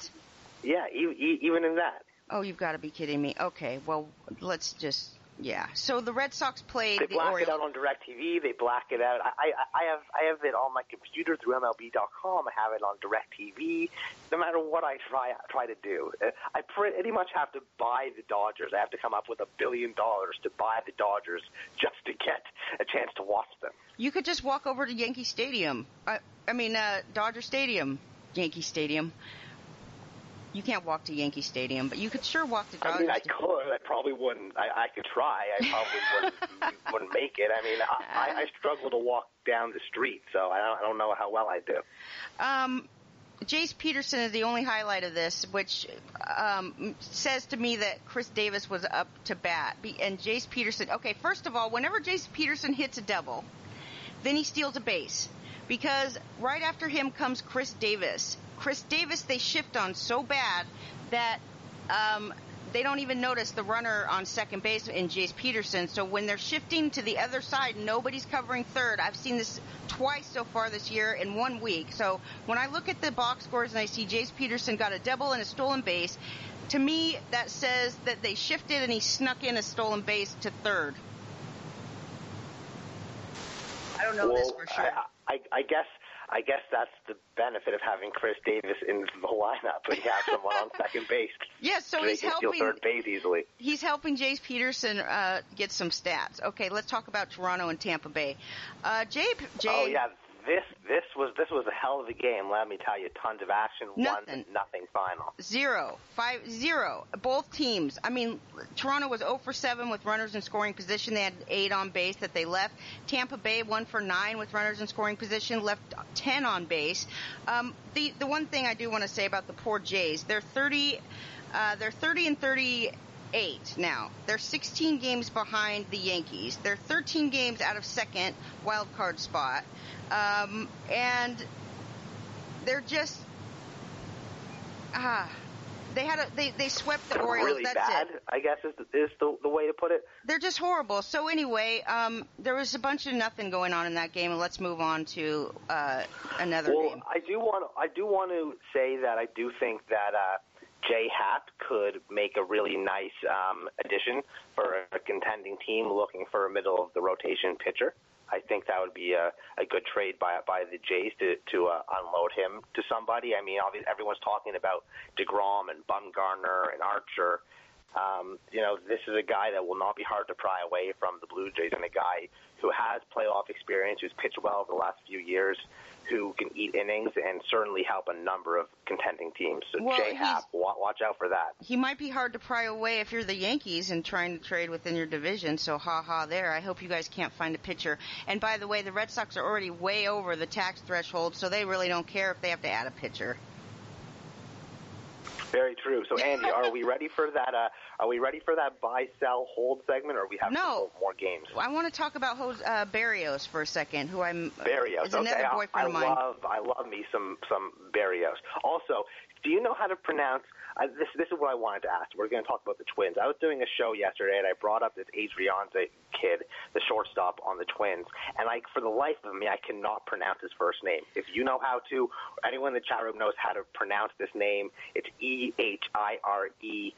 Yeah, e- even in that. Oh, you've got to be kidding me. Okay, well, let's just yeah. So the Red Sox played. They black Orioles. it out on Directv. They black it out. I, I, I have I have it on my computer through MLB.com. I have it on Directv. No matter what I try try to do, uh, I pretty much have to buy the Dodgers. I have to come up with a billion dollars to buy the Dodgers just to get a chance to watch them. You could just walk over to Yankee Stadium. I, I mean, uh, Dodger Stadium, Yankee Stadium. You can't walk to Yankee Stadium, but you could sure walk to Dodger. I mean, I could. I probably wouldn't. I, I could try. I probably <laughs> wouldn't, wouldn't make it. I mean, I, I struggle to walk down the street, so I don't, I don't know how well I do. Um, Jace Peterson is the only highlight of this, which um, says to me that Chris Davis was up to bat. And Jace Peterson, okay, first of all, whenever Jace Peterson hits a double, then he steals a base. Because right after him comes Chris Davis. Chris Davis they shift on so bad that um, they don't even notice the runner on second base in Jace Peterson. So when they're shifting to the other side, nobody's covering third. I've seen this twice so far this year in one week. So when I look at the box scores and I see Jace Peterson got a double and a stolen base, to me that says that they shifted and he snuck in a stolen base to third. I don't know well, this for sure. I, I, I guess I guess that's the benefit of having Chris Davis in the lineup. But you have <laughs> someone on second base. Yeah, so he's helping. third base easily. He's helping Jace Peterson uh, get some stats. Okay, let's talk about Toronto and Tampa Bay. Uh, Jay, Jay. Oh yeah, this this was this was a hell of a game. Let me tell you, tons of action. Nothing. One nothing final. Zero five zero. Both teams. I mean, Toronto was 0 for 7 with runners in scoring position. They had eight on base that they left. Tampa Bay one for nine with runners in scoring position, left 10 on base. Um, the the one thing I do want to say about the poor Jays, they're 30. Uh, they're 30 and 30 eight now. They're 16 games behind the Yankees. They're 13 games out of second wild card spot. Um, and they're just ah. They had a they they swept the Orioles. Really That's bad, it. I guess is the, is the the way to put it. They're just horrible. So anyway, um, there was a bunch of nothing going on in that game, and let's move on to uh, another well, game. I do want I do want to say that I do think that uh, Jay Happ could make a really nice um, addition for a contending team looking for a middle of the rotation pitcher. I think that would be a, a good trade by by the Jays to to uh, unload him to somebody. I mean, obviously everyone's talking about Degrom and Bumgarner and Archer. Um, you know, this is a guy that will not be hard to pry away from the Blue Jays, and a guy who has playoff experience, who's pitched well over the last few years who can eat innings and certainly help a number of contending teams. So well, Jay Happ, watch out for that. He might be hard to pry away if you're the Yankees and trying to trade within your division. So ha ha there. I hope you guys can't find a pitcher. And by the way, the Red Sox are already way over the tax threshold, so they really don't care if they have to add a pitcher. Very true. So Andy, are we ready for that? Uh, are we ready for that buy, sell, hold segment, or we have no. more games? I want to talk about uh, Berrios for a second, who I'm Berrios. is okay, another boyfriend I, I of mine. love I love me some some Berrios. Also, do you know how to pronounce? Uh, this this is what I wanted to ask. We're going to talk about the Twins. I was doing a show yesterday, and I brought up this Adrianza kid, the shortstop on the Twins, and like for the life of me, I cannot pronounce his first name. If you know how to, anyone in the chat room knows how to pronounce this name, it's E H I R E.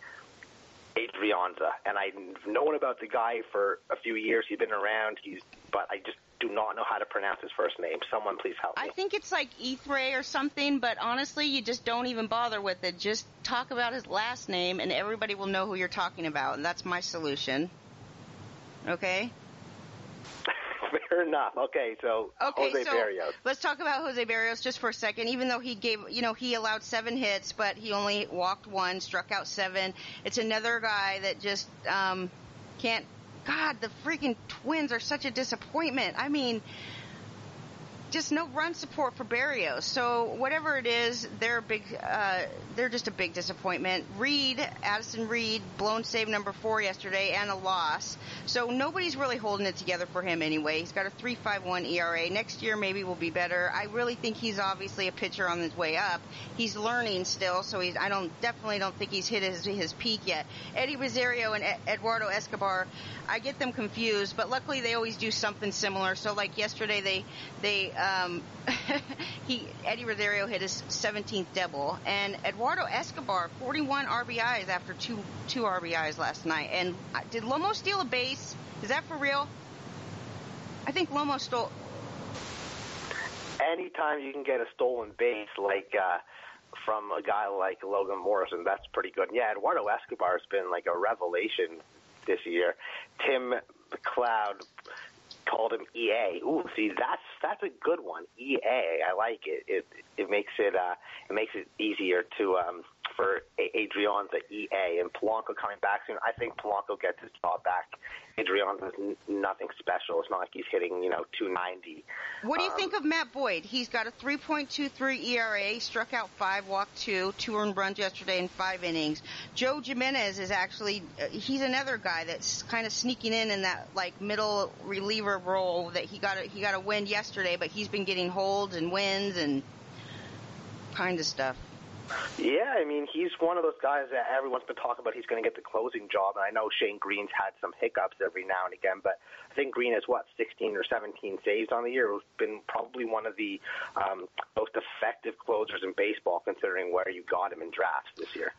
Adrianza, and I've known about the guy for a few years. He's been around. He's, but I just do not know how to pronounce his first name. Someone please help me. I think it's like Ethray or something, but honestly, you just don't even bother with it. Just talk about his last name, and everybody will know who you're talking about, and that's my solution. Okay? <laughs> Fair enough. Okay, so okay, Jose so Berrios. Let's talk about Jose Berrios just for a second. Even though he gave, you know, he allowed seven hits, but he only walked one, struck out seven. It's another guy that just um, can't. God, the freaking Twins are such a disappointment. I mean, just no run support for Berrios. So whatever it is, they're big, uh, they're just a big disappointment. Reed, Addison Reed, blown save number four yesterday and a loss. So nobody's really holding it together for him anyway. He's got a 3.51 ERA. Next year maybe will be better. I really think he's obviously a pitcher on his way up. He's learning still, so he's. I don't definitely don't think he's hit his his peak yet. Eddie Rosario and Eduardo Escobar, I get them confused, but luckily they always do something similar. So like yesterday they they um, <laughs> he Eddie Rosario hit his 17th double, and Eduardo Escobar 41 RBIs after two two RBIs last night. And uh, did Lomo steal a base? Is that for real? I think Lomo stole. Anytime you can get a stolen base like uh, from a guy like Logan Morrison, that's pretty good. Yeah, Eduardo Escobar has been like a revelation this year. Tim McLeod called him EA. Ooh, see, that's that's a good one. EA, I like it. It it makes it uh, it makes it easier to um, for Adrianza EA and Polanco coming back soon. I think Polanco gets his job back. Adrianza's n- nothing special. It's not like he's hitting you know 290. What do you um, think of Matt Boyd? He's got a 3.23 ERA, struck out five, walked two, two earned runs yesterday in five innings. Joe Jimenez is actually uh, he's another guy that's kind of sneaking in in that like middle reliever role that he got a, he got a win yesterday, but he's been getting holds and wins and kind of stuff. Yeah, I mean, he's one of those guys that everyone's been talking about. He's going to get the closing job, and I know Shane Greene's had some hiccups every now and again, but I think Greene has what 16 or 17 saves on the year. Has been probably one of the um, most effective closers in baseball, considering where you got him in drafts this year.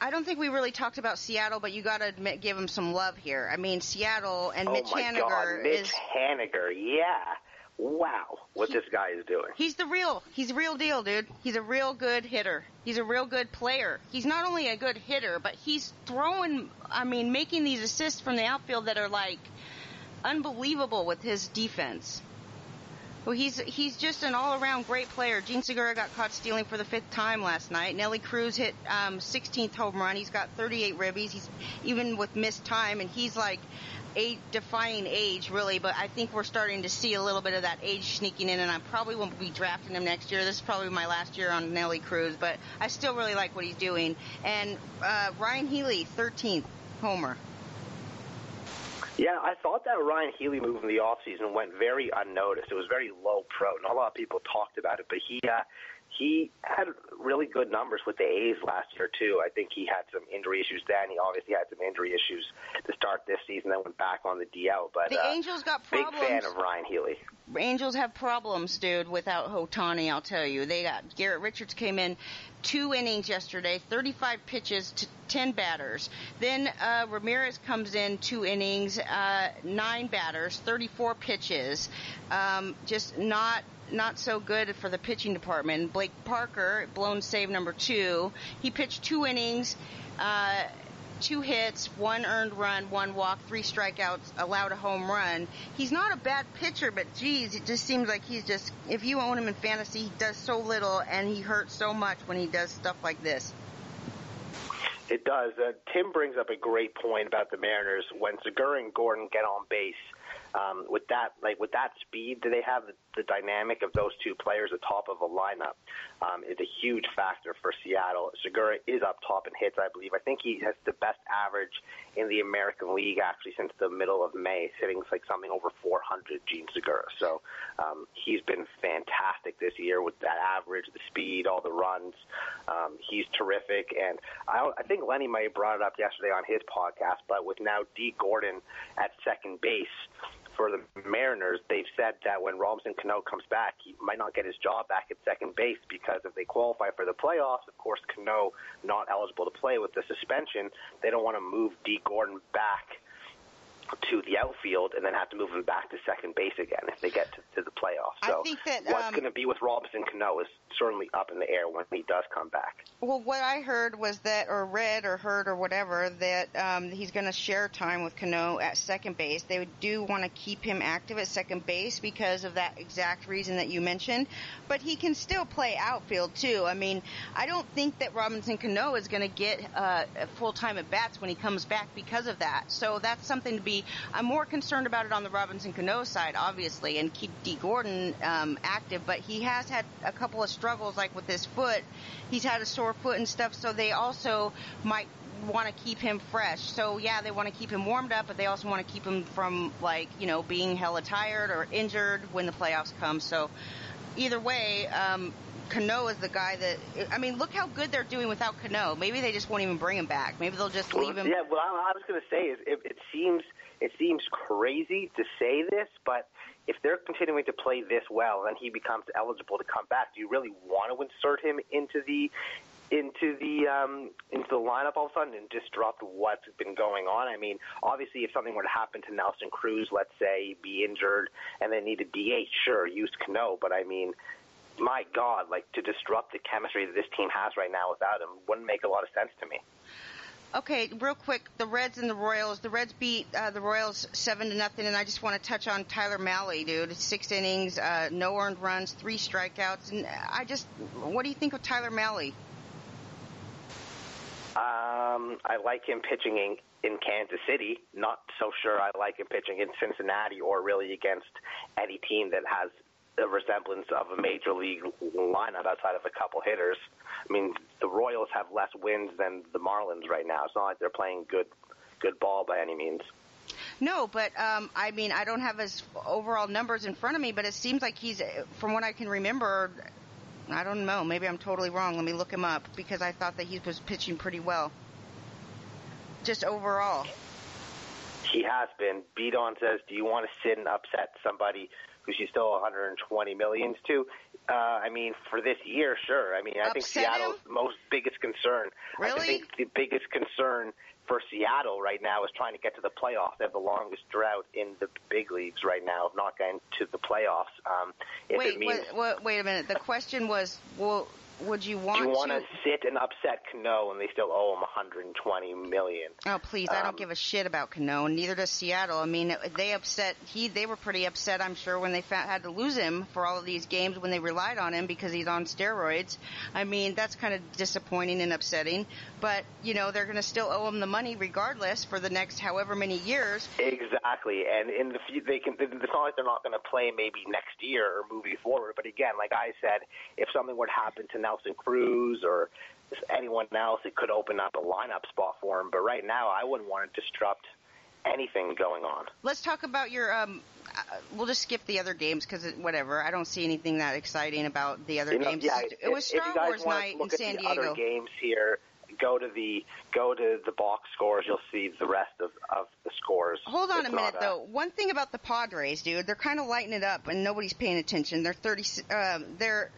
I don't think we really talked about Seattle, but you got to admit, give him some love here. I mean, Seattle and oh Mitch my Haniger God, Mitch is Haniger, yeah wow, what he, this guy is doing. He's the real, he's real deal, dude. He's a real good hitter. He's a real good player. He's not only a good hitter, but he's throwing, I mean, making these assists from the outfield that are like unbelievable with his defense. Well, he's he's just an all-around great player. Jean Segura got caught stealing for the fifth time last night. Nelly Cruz hit um, 16th home run. He's got 38 ribbies. He's even with missed time, and he's like a defying age, really, but I think we're starting to see a little bit of that age sneaking in, and I probably won't be drafting him next year. This is probably my last year on Nelly Cruz, but I still really like what he's doing. And uh, Ryon Healy, 13th homer. Yeah, I thought that Ryon Healy move in the offseason went very unnoticed. It was very low pro. Not a lot of people talked about it, but he uh, he had really good numbers with the A's last year too. I think he had some injury issues then. He obviously had some injury issues to start this season. Then went back on the DL. But the uh, Angels got problems. Big fan of Ryon Healy. Angels have problems, dude. Without Ohtani, I'll tell you. They got Garrett Richards came in two innings yesterday, 35 pitches to 10 batters. Then uh, Ramirez comes in two innings, uh, nine batters, 34 pitches. Um, just not not so good for the pitching department. Blake Parker, blown save number two. He pitched two innings, uh, two hits, one earned run, one walk, three strikeouts, allowed a home run. He's not a bad pitcher, but geez, it just seems like he's just, if you own him in fantasy, he does so little and he hurts so much when he does stuff like this. It does. Uh, Tim brings up a great point about the Mariners. When Segura and Gordon get on base, um, with that like with that speed, do they have the dynamic of those two players atop of a lineup um, is a huge factor for Seattle. Segura is up top in hits, I believe. I think he has the best average in the American League actually since the middle of May, sitting like something over 400. Jean Segura, so um, he's been fantastic this year with that average, the speed, all the runs. Um, he's terrific, and I, I think Lenny may have brought it up yesterday on his podcast, but with now Dee Gordon at second base for the Mariners, they've said that when Robinson Cano comes back, he might not get his job back at second base because if they qualify for the playoffs, of course, Cano not eligible to play with the suspension, they don't want to move Dee Gordon back to the outfield and then have to move him back to second base again if they get to, to the playoffs. So I think that, what's um, going to be with Robinson Cano is certainly up in the air when he does come back. Well, what I heard was that, or read, or heard, or whatever, that um, he's going to share time with Cano at second base. They do want to keep him active at second base because of that exact reason that you mentioned. But he can still play outfield too. I mean, I don't think that Robinson Cano is going to get uh, full time at bats when he comes back because of that. So that's something to be. I'm more concerned about it on the Robinson Cano side, obviously, and keep Dee Gordon um, active. But he has had a couple of struggles, like with his foot. He's had a sore foot and stuff, so they also might want to keep him fresh. So yeah, they want to keep him warmed up, but they also want to keep him from like you know being hella tired or injured when the playoffs come. So either way, um, Cano is the guy that I mean, look how good they're doing without Cano. Maybe they just won't even bring him back. Maybe they'll just leave him. Yeah, well, I, I was going to say is it, it seems it seems crazy to say this, but if they're continuing to play this well and he becomes eligible to come back, do you really want to insert him into the into the um, into the lineup all of a sudden and disrupt what's been going on? I mean, obviously, if something were to happen to Nelson Cruz, let's say, be injured and then need a DH, sure, use Cano. But I mean, my God, like to disrupt the chemistry that this team has right now without him wouldn't make a lot of sense to me. Okay, real quick, the Reds and the Royals. The Reds beat uh, the Royals seven to nothing, and I just want to touch on Tyler Mahle, dude. Six innings, uh, no earned runs, three strikeouts, and I just, what do you think of Tyler Mahle? Um, I like him pitching in, in Kansas City. Not so sure I like him pitching in Cincinnati or really against any team that has a resemblance of a major league lineup outside of a couple hitters. I mean, the Royals have less wins than the Marlins right now. It's not like they're playing good good ball by any means. No, but um, I mean, I don't have his overall numbers in front of me, but it seems like he's, from what I can remember, I don't know. Maybe I'm totally wrong. Let me look him up because I thought that he was pitching pretty well. Just overall. He has been. Beadon says, "Do you want to sit and upset somebody who she's still 120 millions to. Uh, I mean, for this year, sure. I mean, I think Seattle's him? most biggest concern. Really? I think the biggest concern for Seattle right now is trying to get to the playoffs. They have the longest drought in the big leagues right now of not getting to the playoffs. Um, if wait, it means, wait, wait, wait a minute. The question was, well, would you want Do you want to sit and upset Cano and they still owe him 120 million? Oh please, I don't Um, give a shit about Cano. Neither does Seattle. I mean, they upset. He, they were pretty upset. I'm sure when they fa- had to lose him for all of these games when they relied on him because he's on steroids. I mean, that's kind of disappointing and upsetting. But you know, they're going to still owe him the money regardless for the next however many years. Exactly, and in the few, they can. It's not like they're not going to play maybe next year or moving forward. But again, like I said, if something to happen to Nelson Cruz or anyone else, it could open up a lineup spot for him. But right now, I wouldn't want to disrupt anything going on. Let's talk about your. Um, uh, we'll just skip the other games because whatever. I don't see anything that exciting about the other You know, games. yeah, it was if, Star if Wars night in San Diego. other games here, go to the go to the box scores. You'll see the rest of, of the scores. Hold on It's a minute, not though. One thing about the Padres, dude, they're kind of lighting it up, and nobody's paying attention. They're thirty. Um, they're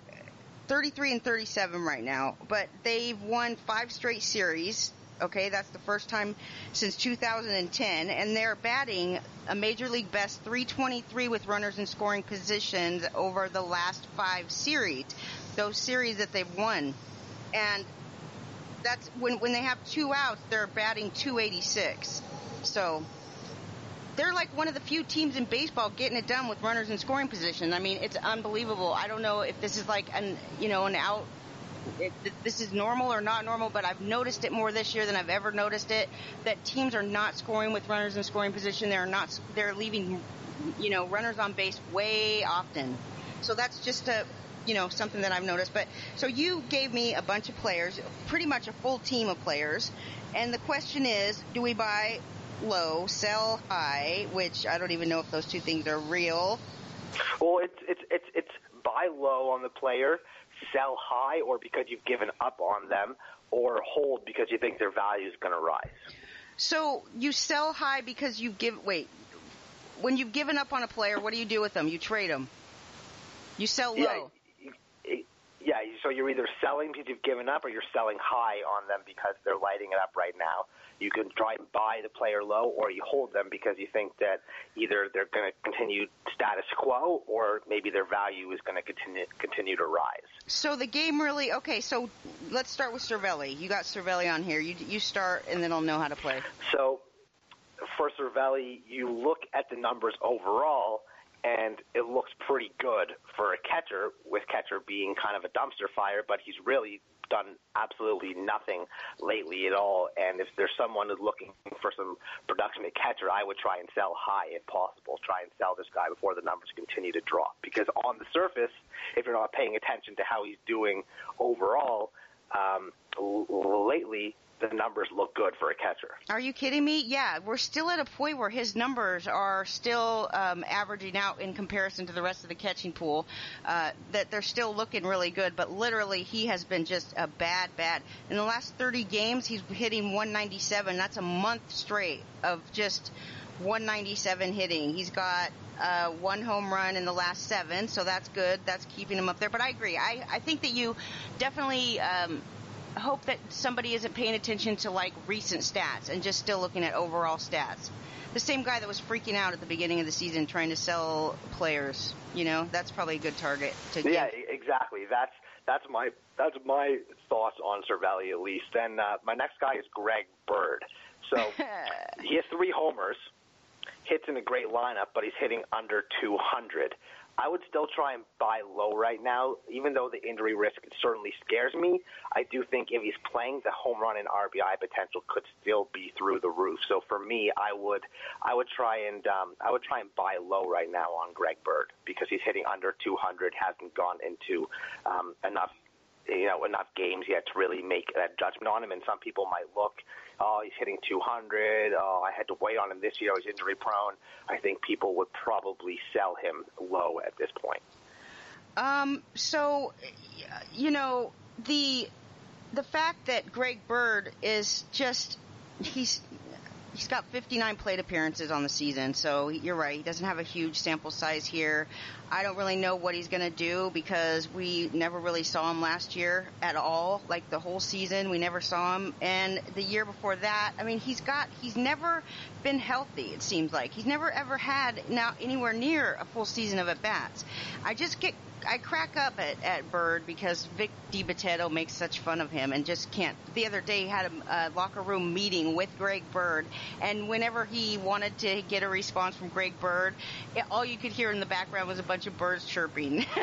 33 and 37 right now, but they've won five straight series. Okay, that's the first time since 2010, and they're batting a major league best 323 with runners in scoring positions over the last five series. Those series that they've won, and that's when when they have two outs, they're batting 286. So they're like one of the few teams in baseball getting it done with runners in scoring position. I mean, it's unbelievable. I don't know if this is like an you know an out. If this is normal or not normal, but I've noticed it more this year than I've ever noticed it. That teams are not scoring with runners in scoring position. They're not. They're leaving, you know, runners on base way often. So that's just a you know something that I've noticed. But so you gave me a bunch of players, pretty much a full team of players, and the question is, do we buy low, sell high? Which I don't even know if those two things are real. Well, it's it's it's it's buy low on the player, sell high, or because you've given up on them, or hold because you think their value is going to rise. So you sell high because you give wait. When you've given up on a player, what do you do with them? You trade them. You sell low. Yeah, yeah, so you're either selling because you've given up or you're selling high on them because they're lighting it up right now. You can try and buy the player low or you hold them because you think that either they're going to continue status quo or maybe their value is going to continue continue to rise. So the game really okay, so let's start with Cervelli. You got Cervelli on here. You you start and then I'll know how to play. So for Cervelli, you look at the numbers overall and it looks pretty good for a catcher, with catcher being kind of a dumpster fire, but he's really done absolutely nothing lately at all. And if there's someone who's looking for some production at catcher, I would try and sell high if possible. Try and sell this guy before the numbers continue to drop. Because on the surface, if you're not paying attention to how he's doing overall, um, lately the numbers look good for a catcher. Are you kidding me? Yeah, we're still at a point where his numbers are still um, averaging out in comparison to the rest of the catching pool. Uh, that they're still looking really good, but literally he has been just a bad, bad. In the last 30 games, he's hitting 197. That's a month straight of just 197 hitting. He's got uh, one home run in the last seven, so that's good. That's keeping him up there. But I agree. I, I think that you definitely um, hope that somebody isn't paying attention to like recent stats and just still looking at overall stats. The same guy that was freaking out at the beginning of the season trying to sell players, you know, that's probably a good target to Yeah, exactly. That's that's my that's my thoughts on Cervelli at least. And uh, my next guy is Greg Bird. So <laughs> he has three homers, hits in a great lineup, but he's hitting under 200. I would still try and buy low right now, even though the injury risk certainly scares me. I do think if he's playing, the home run and RBI potential could still be through the roof. So for me, I would I would try and um, I would try and buy low right now on Greg Bird because he's hitting under 200, hasn't gone into um, enough you know enough games yet to really make that judgment on him. And some people might look oh, he's hitting 200. Oh, I had to wait on him this year. He's injury prone. I think people would probably sell him low at this point. Um, so, you know, the the fact that Greg Bird is just he's he's got 59 plate appearances on the season, so you're right. He doesn't have a huge sample size here. I don't really know what he's going to do because we never really saw him last year at all. Like the whole season, we never saw him. And the year before that, I mean, he's got, he's never been healthy, it seems like. He's never ever had now anywhere near a full season of at bats. I just get I crack up at, at Bird because Vic DiBitetto makes such fun of him and just can't. The other day he had a, a locker room meeting with Greg Bird, and whenever he wanted to get a response from Greg Bird, it, all you could hear in the background was a bunch of birds chirping. <laughs>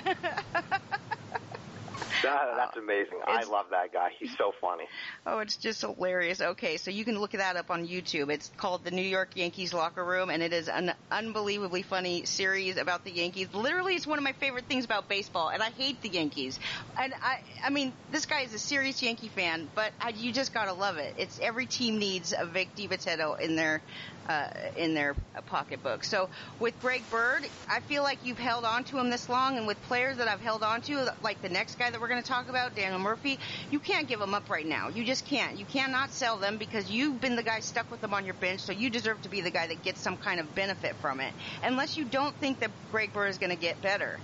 That, that's amazing. I love that guy. He's so funny. Oh, it's just hilarious. Okay, so you can look that up on YouTube. It's called The New York Yankees Locker Room, and it is an unbelievably funny series about the Yankees. Literally, it's one of my favorite things about baseball, and I hate the Yankees. And I, I mean, this guy is a serious Yankee fan, but I, you just gotta love it. It's every team needs a Vic DiBitetto in their uh, in their pocketbook. So with Greg Bird, I feel like you've held on to him this long, and with players that I've held on to, like the next guy that we're going to talk about, Daniel Murphy, you can't give them up right now. You just can't. You cannot sell them because you've been the guy stuck with them on your bench, so you deserve to be the guy that gets some kind of benefit from it. Unless you don't think that Greg Bird is going to get better,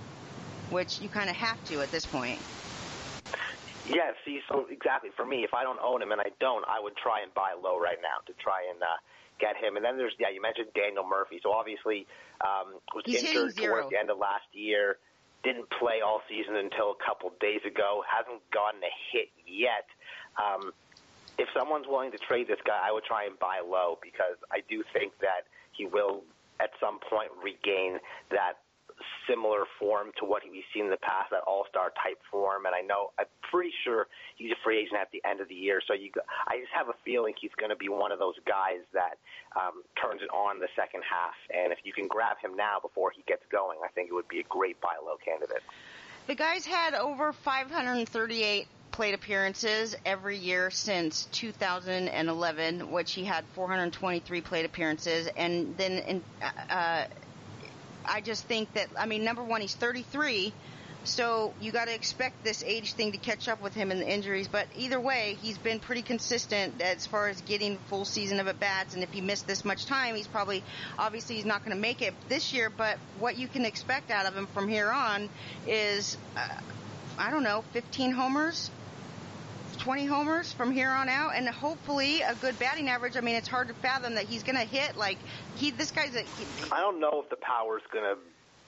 which you kind of have to at this point. Yeah, see, so exactly for me, if I don't own him and I don't, I would try and buy low right now to try and uh, get him. And then there's yeah, you mentioned Daniel Murphy. So obviously um, was He's injured towards the end of last year. Didn't play all season until a couple days ago. Hasn't gotten a hit yet. Um, if someone's willing to trade this guy, I would try and buy low because I do think that he will at some point regain that similar form to what we've seen in the past, that all-star type form. And I know I'm pretty sure he's a free agent at the end of the year. So you, I just have a feeling he's going to be one of those guys that um, turns it on the second half. And if you can grab him now before he gets going, I think it would be a great buy low candidate. The guy's had over 538 plate appearances every year since 2011, which he had 423 plate appearances, and then in, uh, I just think that I mean, number one, he's 33. So you got to expect this age thing to catch up with him in the injuries. But either way, he's been pretty consistent as far as getting full season of at bats. And if he missed this much time, he's probably obviously he's not going to make it this year. But what you can expect out of him from here on is, uh, I don't know, 15 homers, 20 homers from here on out, and hopefully a good batting average. I mean, it's hard to fathom that he's going to hit like he. This guy's a. He, I don't know if the power's going to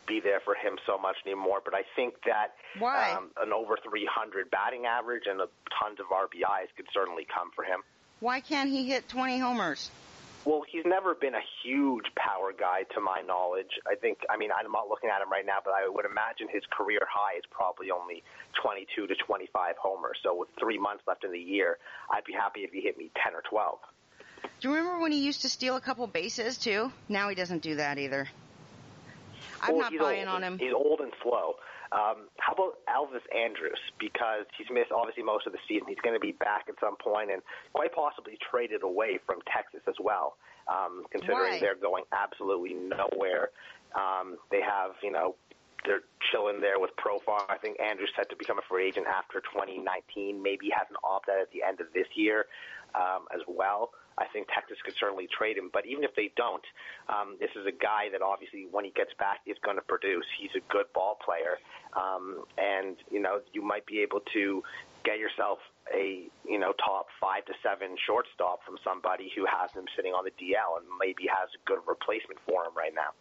be there for him so much anymore, but I think that Why? Um, an over 300 batting average and a tons of RBIs could certainly come for him. Why can't he hit 20 homers? Well, he's never been a huge power guy to my knowledge. I think, I mean, I'm not looking at him right now, but I would imagine his career high is probably only 22 to 25 homers. So with three months left in the year, I'd be happy if he hit me 10 or 12. Do you remember when he used to steal a couple bases too? Now he doesn't do that either. I'm well, not buying old. on him. He's old and slow. Um, how about Elvis Andrus? Because he's missed obviously most of the season. He's going to be back at some point and quite possibly traded away from Texas as well. Um, considering Why? they're going absolutely nowhere. Um, they have, you know, they're chilling there with Profar. I think Andrus set to become a free agent after 2019. Maybe he has an opt-out at the end of this year um, as well. I think Texas could certainly trade him. But even if they don't, um, this is a guy that obviously, when he gets back, is going to produce. He's a good ball player, um, and you know you might be able to get yourself a you know top five to seven shortstop from somebody who has him sitting on the DL and maybe has a good replacement for him right now.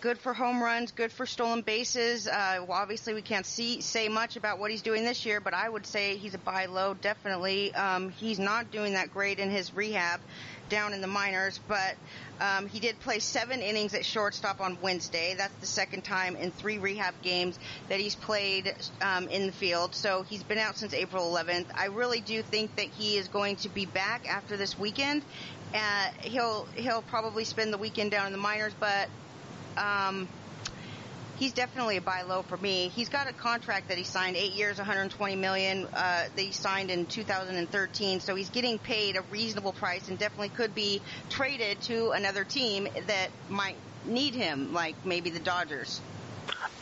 Good for home runs, good for stolen bases. Uh, well, obviously, we can't see say much about what he's doing this year, but I would say he's a buy low. Definitely, um, he's not doing that great in his rehab down in the minors, but um, he did play seven innings at shortstop on Wednesday. That's the second time in three rehab games that he's played um, in the field. So he's been out since April 11th. I really do think that he is going to be back after this weekend. Uh, he'll he'll probably spend the weekend down in the minors, but um, he's definitely a buy low for me. He's got a contract that he signed, eight years, 120 million. Uh, that he signed in 2013, so he's getting paid a reasonable price, and definitely could be traded to another team that might need him, like maybe the Dodgers.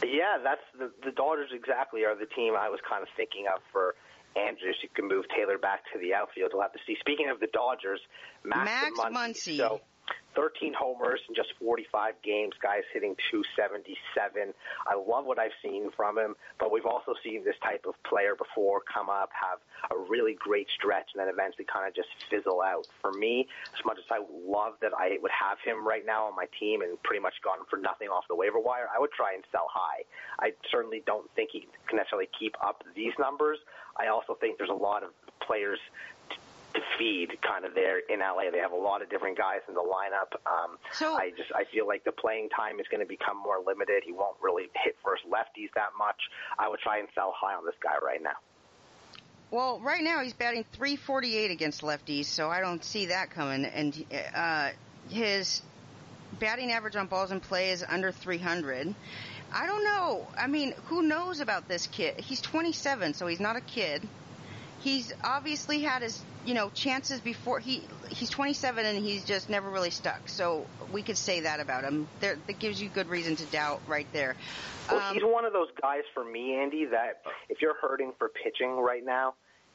Yeah, that's the the Dodgers exactly are the team I was kind of thinking of for Andrus. You can move Taylor back to the outfield. We'll have to see. Speaking of the Dodgers, Max, Max Muncy. Muncy. So 13 homers in just 45 games. Guys hitting 277. I love what I've seen from him, but we've also seen this type of player before come up, have a really great stretch, and then eventually kind of just fizzle out. For me, as much as I love that I would have him right now on my team and pretty much gone for nothing off the waiver wire, I would try and sell high. I certainly don't think he can necessarily keep up these numbers. I also think there's a lot of players to feed kind of there in LA. They have a lot of different guys in the lineup. Um, So- I just I feel like the playing time is going to become more limited. He won't really hit first lefties that much. I would try and sell high on this guy right now. Well, right now he's batting 348 against lefties, so I don't see that coming. And uh, his batting average on balls in play is under 300. I don't know. I mean, who knows about this kid? He's 27, so he's not a kid. He's obviously had his, you know, chances before he he's 27 and he's just never really stuck. So we could say that about him. There, that gives you good reason to doubt right there. Well, Um, he's one of those guys for me, Andy, that if you're hurting for pitching right now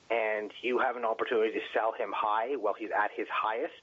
and you have an opportunity to sell him high while he's at his highest,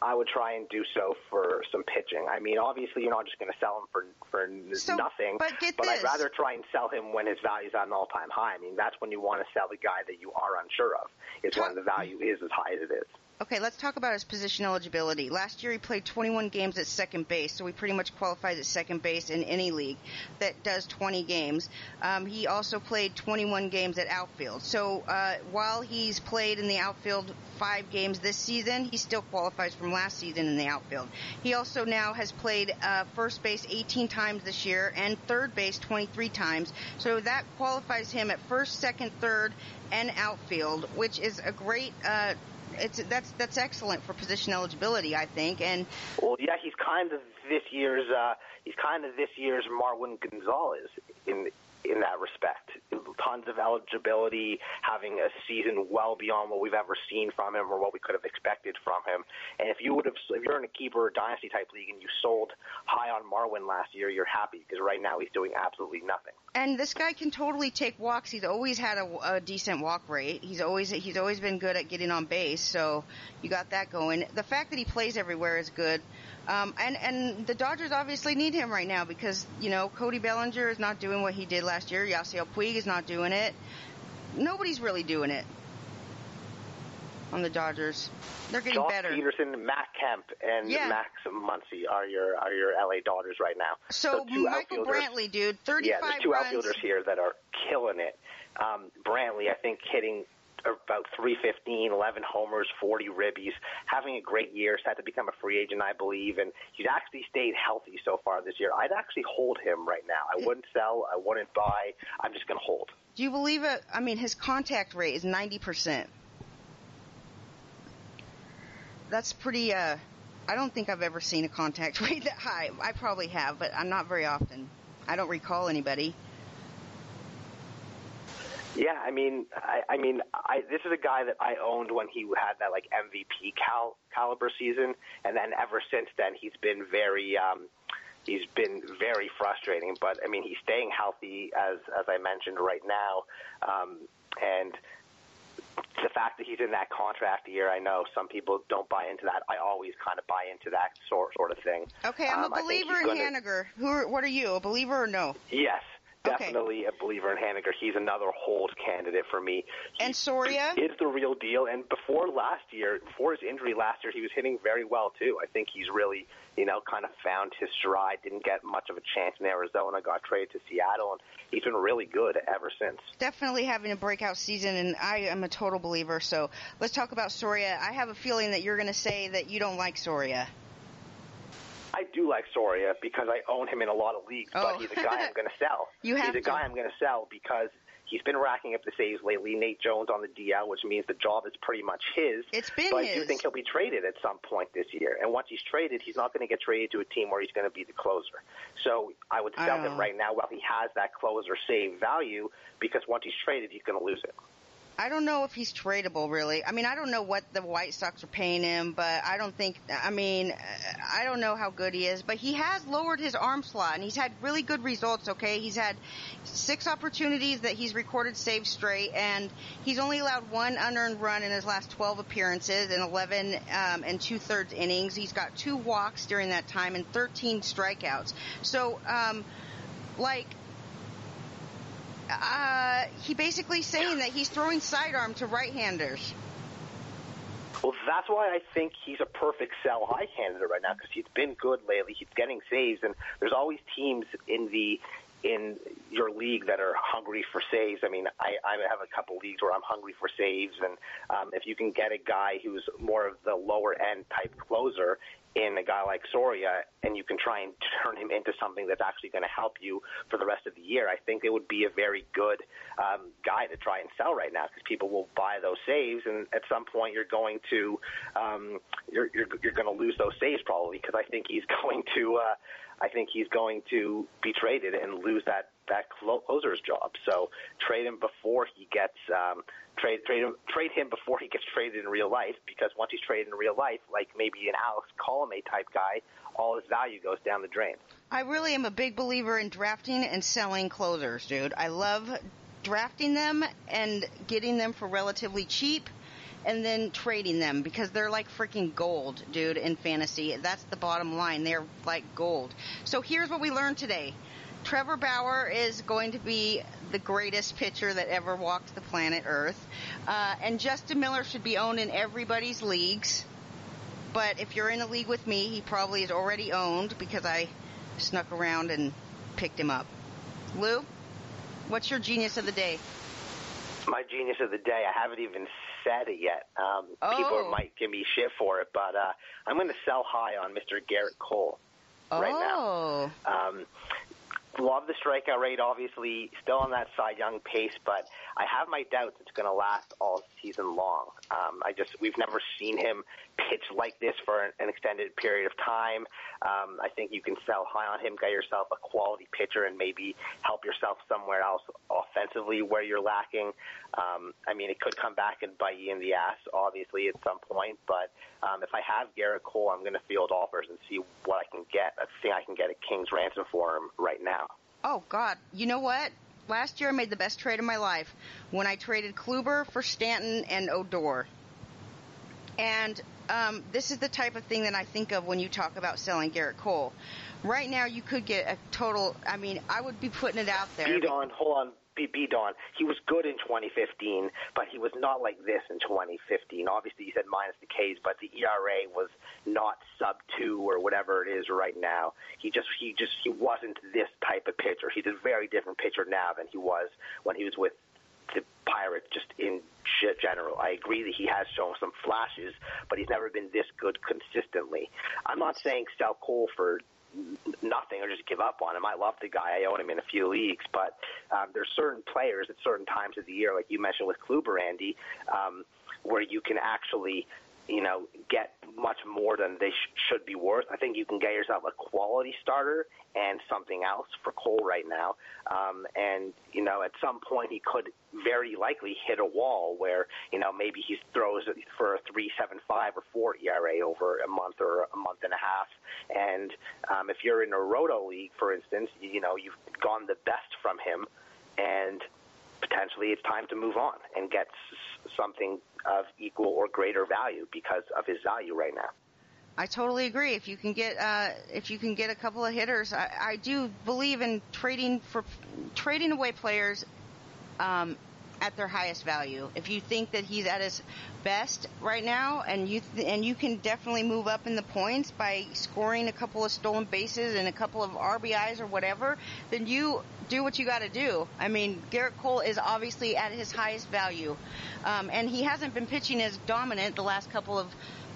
I would try and do so for some pitching. I mean, obviously, you're not just going to sell him for for So, nothing, but get I'd rather try and sell him when his value's at an all-time high. I mean, that's when you want to sell the guy that you are unsure of. Talk- when the value is as high as it is. Okay, let's talk about his position eligibility. Last year he played 21 games at second base, so he pretty much qualifies at second base in any league that does 20 games. Um, he also played 21 games at outfield. So uh, while he's played in the outfield five games this season, he still qualifies from last season in the outfield. He also now has played uh, first base 18 times this year and third base 23 times. So that qualifies him at first, second, third, and outfield, which is a great. Uh, it's that's that's excellent for position eligibility, I think. And well, yeah, he's kind of this year's uh, he's kind of this year's Marwin Gonzalez in in that respect. Tons of eligibility, having a season well beyond what we've ever seen from him or what we could have expected from him. And if you would have, if you're in a keeper or dynasty type league and you sold high on Marwin last year, you're happy because right now he's doing absolutely nothing. And this guy can totally take walks. He's always had a, a decent walk rate. He's always he's always been good at getting on base. So you got that going. The fact that he plays everywhere is good. Um, and and the Dodgers obviously need him right now because you know Cody Bellinger is not doing what he did last year. Yasiel Puig is not doing it. Nobody's really doing it on the Dodgers. They're getting Joc better. Pederson, Matt Kemp, and Yeah. Max Muncy are your are your LA Dodgers right now. So, two Michael Brantley, dude, thirty five. Yeah, there's two runs. outfielders here that are killing it. Um, Brantley, I think, hitting about 315, 11 homers, 40 ribbies, having a great year, set to become a free agent, I believe, and he's actually stayed healthy so far this year. I'd actually hold him right now. I wouldn't sell, I wouldn't buy. I'm just going to hold. Do you believe it? I mean, his contact rate is 90%. That's pretty, uh, I don't think I've ever seen a contact <laughs> rate that high. I probably have, but I'm not very often. I don't recall anybody. Yeah, I mean, I, I mean, I, this is a guy that I owned when he had that like MVP cal- caliber season, and then ever since then he's been very, um, he's been very frustrating. But I mean, he's staying healthy as as I mentioned right now, um, and the fact that he's in that contract year, I know some people don't buy into that. I always kind of buy into that sort sort of thing. Okay, I'm Um, a believer in gonna- Haniger. Who? Are, what are you? A believer or no? Yes, Okay. definitely a believer in Haniger. He's another hold candidate for me. He And Soria? is the real deal. And before last year, before his injury last year, he was hitting very well too. I think he's really, you know, kind of found his stride. Didn't get much of a chance in Arizona. Got traded to Seattle, and he's been really good ever since. Definitely having a breakout season, and I am a total believer. So let's talk about Soria. I have a feeling that you're going to say that you don't like Soria. I do like Soria because I own him in a lot of leagues, Oh. but he's a guy I'm going <laughs> to sell. You have he's a to. guy I'm going to sell because he's been racking up the saves lately. Nate Jones on the DL, which means the job is pretty much his. It's been but I do think he'll be traded at some point this year. And once he's traded, he's not going to get traded to a team where he's going to be the closer. So I would sell Oh. him right now while he has that closer save value because once he's traded, he's going to lose it. I don't know if he's tradable, really. I mean, I don't know what the White Sox are paying him, but I don't think. I mean, I don't know how good he is, but he has lowered his arm slot, and he's had really good results. Okay, he's had six opportunities that he's recorded saves straight, and he's only allowed one unearned run in his last 12 appearances in 11 um, and two thirds innings. He's got two walks during that time and 13 strikeouts. So, um, like uh, he basically saying that he's throwing sidearm to right-handers. Well, that's why I think he's a perfect sell high candidate right now because he's been good lately. He's getting saves, and there's always teams in the in your league that are hungry for saves. I mean, I, I have a couple leagues where I'm hungry for saves, and um, if you can get a guy who's more of the lower end type closer in a guy like Soria, and you can try and turn him into something that's actually going to help you for the rest of the year, I think it would be a very good um, guy to try and sell right now because people will buy those saves, and at some point you're going to um, you're you're, you're going to lose those saves probably because I think he's <laughs> going to uh, I think he's going to be traded and lose that that closer's job. So trade him before he gets um, trade trade him trade him before he gets <laughs> traded in real life because once he's traded in real life, like maybe an Alex Colomé type guy, all his value goes down the drain. I really am a big believer in drafting and selling closers, dude. I love drafting them and getting them for relatively cheap and then trading them because they're like freaking gold, dude, in fantasy. That's the bottom line. They're like gold. So here's what we learned today. Trevor Bauer is going to be the greatest pitcher that ever walked the planet Earth. Uh, and Justin Miller should be owned in everybody's leagues. But if you're in a league with me, he probably is already owned because I snuck around and picked him up. Lou, what's your genius of the day? My genius of the day, I haven't even said it yet. Um, oh. People might give me shit for it, but uh, I'm going to sell high on Mr. Gerrit Cole right oh. now. Um, love the strikeout rate, obviously, still on that Cy Young pace, but I have my doubts it's going to last all season long. Um, I just we've never seen him pitch like this for an, extended period of time. Um, I think you can sell high on him, get yourself a quality pitcher, and maybe help yourself somewhere else offensively where you're lacking. Um, I mean, it could come back and bite you in the ass, obviously, at some point. But um, if I have Gerrit Cole, I'm going to field offers and see what I can get. I think I can get a king's ransom for him right now. Oh God! You know what? Last year I made the best trade of my life when I traded Kluber for Stanton and Odor. And um, this is the type of thing that I think of when you talk about selling Gerrit Cole. Right now, you could get a total. I mean, I would be putting it out there. Beat hold on, beat on. He was good in 2015, but he was not like this in 2015. Obviously, he said minus the K's, but the ERA was not sub two or whatever it is right now. He just, he just, he wasn't this type of pitcher. He's a very different pitcher now than he was when he was with the Pirates just in general. I agree that he has shown some flashes, but he's never been this good consistently. I'm not saying sell Cole for nothing or just give up on him. I love the guy. I own him in a few leagues, but um, there's certain players at certain times of the year, like you mentioned with Kluber, Andy, um, where you can actually you know, get much more than they sh- should be worth. I think you can get yourself a quality starter and something else for Cole right now. Um, and, you know, at some point he could very likely hit a wall where, you know, maybe he throws for a 3.75 or 4 ERA over a month or a month and a half. And um, if you're in a roto league, for instance, you know, you've gone the best from him and potentially it's time to move on and get something of equal or greater value because of his value right now. I totally agree. If you can get uh, if you can get a couple of hitters, I, I do believe in trading for trading away players um, at their highest value. If you think that he's at his best right now, and you th- and you can definitely move up in the points by scoring a couple of stolen bases and a couple of RBIs or whatever, then you do what you got to do. I mean, Gerrit Cole is obviously at his highest value, um, and he hasn't been pitching as dominant the last couple of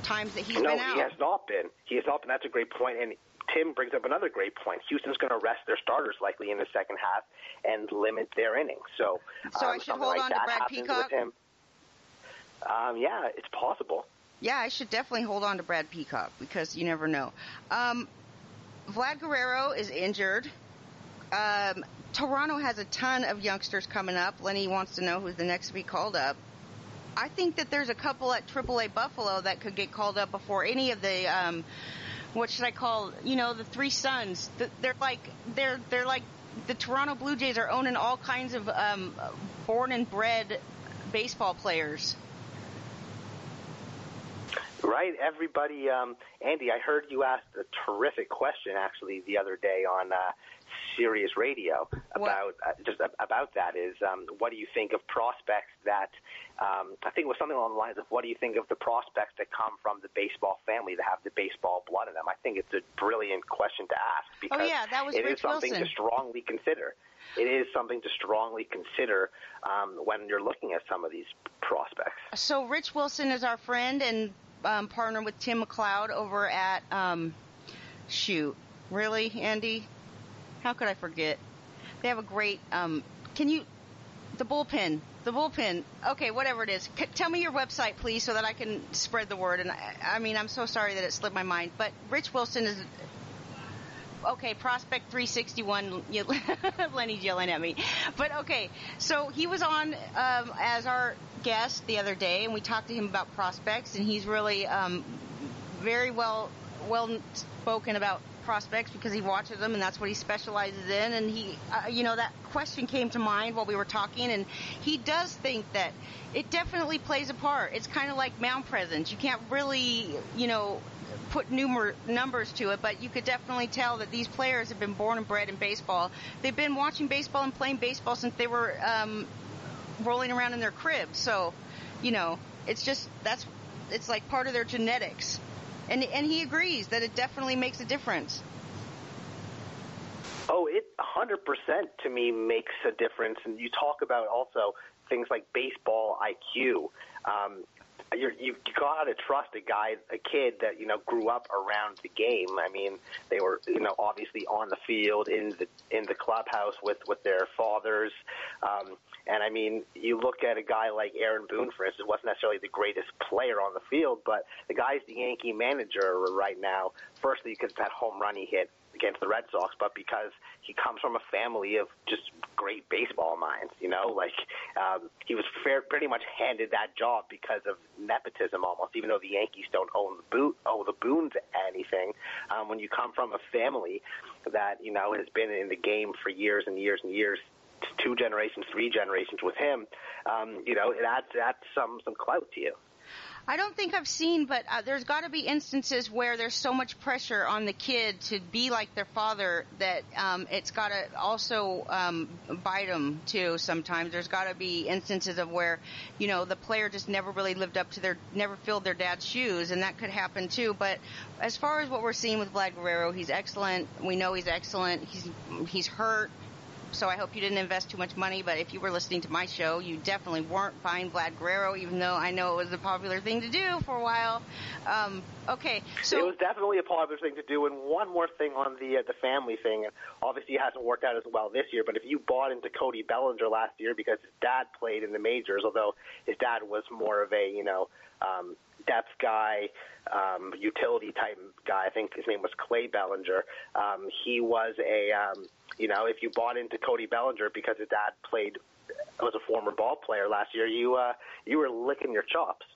times that he's no, been out. No, he has not been. He has not been. That's a great point. And Tim brings up another great point. Houston's going to rest their starters likely in the second half and limit their innings. So, so um, I should hold like on to Brad Peacock. Um, yeah, it's possible. Yeah, I should definitely hold on to Brad Peacock because you never know. Um, Vlad Guerrero is injured. Um, Toronto has a ton of youngsters coming up. Lenny wants to know who's the next to be called up. I think that there's a couple at AAA Buffalo that could get called up before any of the, um, what should I call, you know, the three sons. They're like, they're, they're like, the Toronto Blue Jays are owning all kinds of, um, born and bred baseball players. Right, everybody. Um, Andy, I heard you asked a terrific question actually the other day on uh, Sirius Radio about uh, just about that. Is um, what do you think of prospects that um, I think it was something along the lines of what do you think of the prospects that come from the baseball family that have the baseball blood in them? I think it's a brilliant question to ask because oh, yeah, that was it Rich is something Wilson. to strongly consider. It is something to strongly consider um, when you're looking at some of these prospects. So Rich Wilson is our friend and um, partner with Tim McLeod over at um, shoot. Really, Andy? How could I forget? They have a great. Um, can you? The bullpen. The bullpen. Okay, whatever it is. C- tell me your website, please, so that I can spread the word. And I, I mean, I'm so sorry that it slipped my mind. But Rich Wilson is. Okay, Prospect 361. Lenny's <laughs> yelling at me. But okay, so he was on um, as our guest the other day, and we talked to him about prospects, and he's really um, very well well spoken about prospects because he watches them and that's what he specializes in. And he, uh, you know, that question came to mind while we were talking, and he does think that it definitely plays a part. It's kind of like mound presence. You can't really, you know, put numer- numbers to it, but you could definitely tell that these players have been born and bred in baseball. They've been watching baseball and playing baseball since they were um, rolling around in their cribs. So, you know, it's just that's it's like part of their genetics. And and he agrees that it definitely makes a difference. Oh, it 100% to me makes a difference. And you talk about also things like baseball IQ. Um, you're, you've got to trust a guy, a kid that you know grew up around the game. I mean, they were you know obviously on the field in the in the clubhouse with with their fathers. Um, and I mean, you look at a guy like Aaron Boone, for instance, wasn't necessarily the greatest player on the field, but the guy's the Yankee manager right now. Firstly, because that home run he hit against the Red Sox, but because he comes from a family of just great baseball minds. You know, like um, he was fair, pretty much handed that job because of nepotism, almost. Even though the Yankees don't own the boot, owe the Boones anything, um, when you come from a family that you know has been in the game for years and years and years, two generations, three generations with him, um, you know, it adds adds some some clout to you. I don't think I've seen, but uh, there's got to be instances where there's so much pressure on the kid to be like their father that um, it's got to also um, bite them too. Sometimes there's got to be instances of where, you know, the player just never really lived up to their, never filled their dad's shoes, and that could happen too. But as far as what we're seeing with Vlad Guerrero, he's excellent. We know he's excellent. He's he's hurt so I hope you didn't invest too much money. But if you were listening to my show, you definitely weren't buying Vlad Guerrero, even though I know it was a popular thing to do for a while. Um, okay, so it was definitely a popular thing to do. And one more thing on the uh, the family thing. Obviously, it hasn't worked out as well this year. But if you bought into Cody Bellinger last year because his dad played in the majors, although his dad was more of a you know um, depth guy, um, utility type guy. I think his name was Clay Bellinger. Um, he was a um, you know, if you bought into Cody Bellinger because his dad played was a former ball player last year, you uh, you were licking your chops.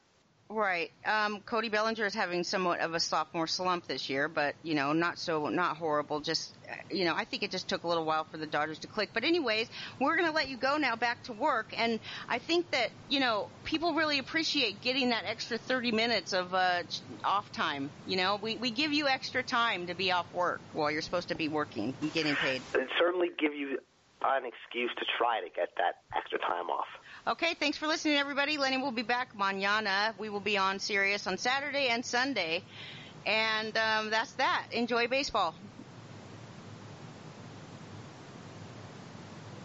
Right. Um, Cody Bellinger is having somewhat of a sophomore slump this year, but you know, not so, not horrible. Just, you know, I think it just took a little while for the Dodgers to click. But anyways, we're going to let you go now back to work, and I think that you know people really appreciate getting that extra 30 minutes of uh, off time. You know, we we give you extra time to be off work while you're supposed to be working and getting paid. It certainly give you an excuse to try to get that extra time off. Okay, thanks for listening, everybody. Lenny will be back mañana. We will be on Sirius on Saturday and Sunday. And um, that's that. Enjoy baseball.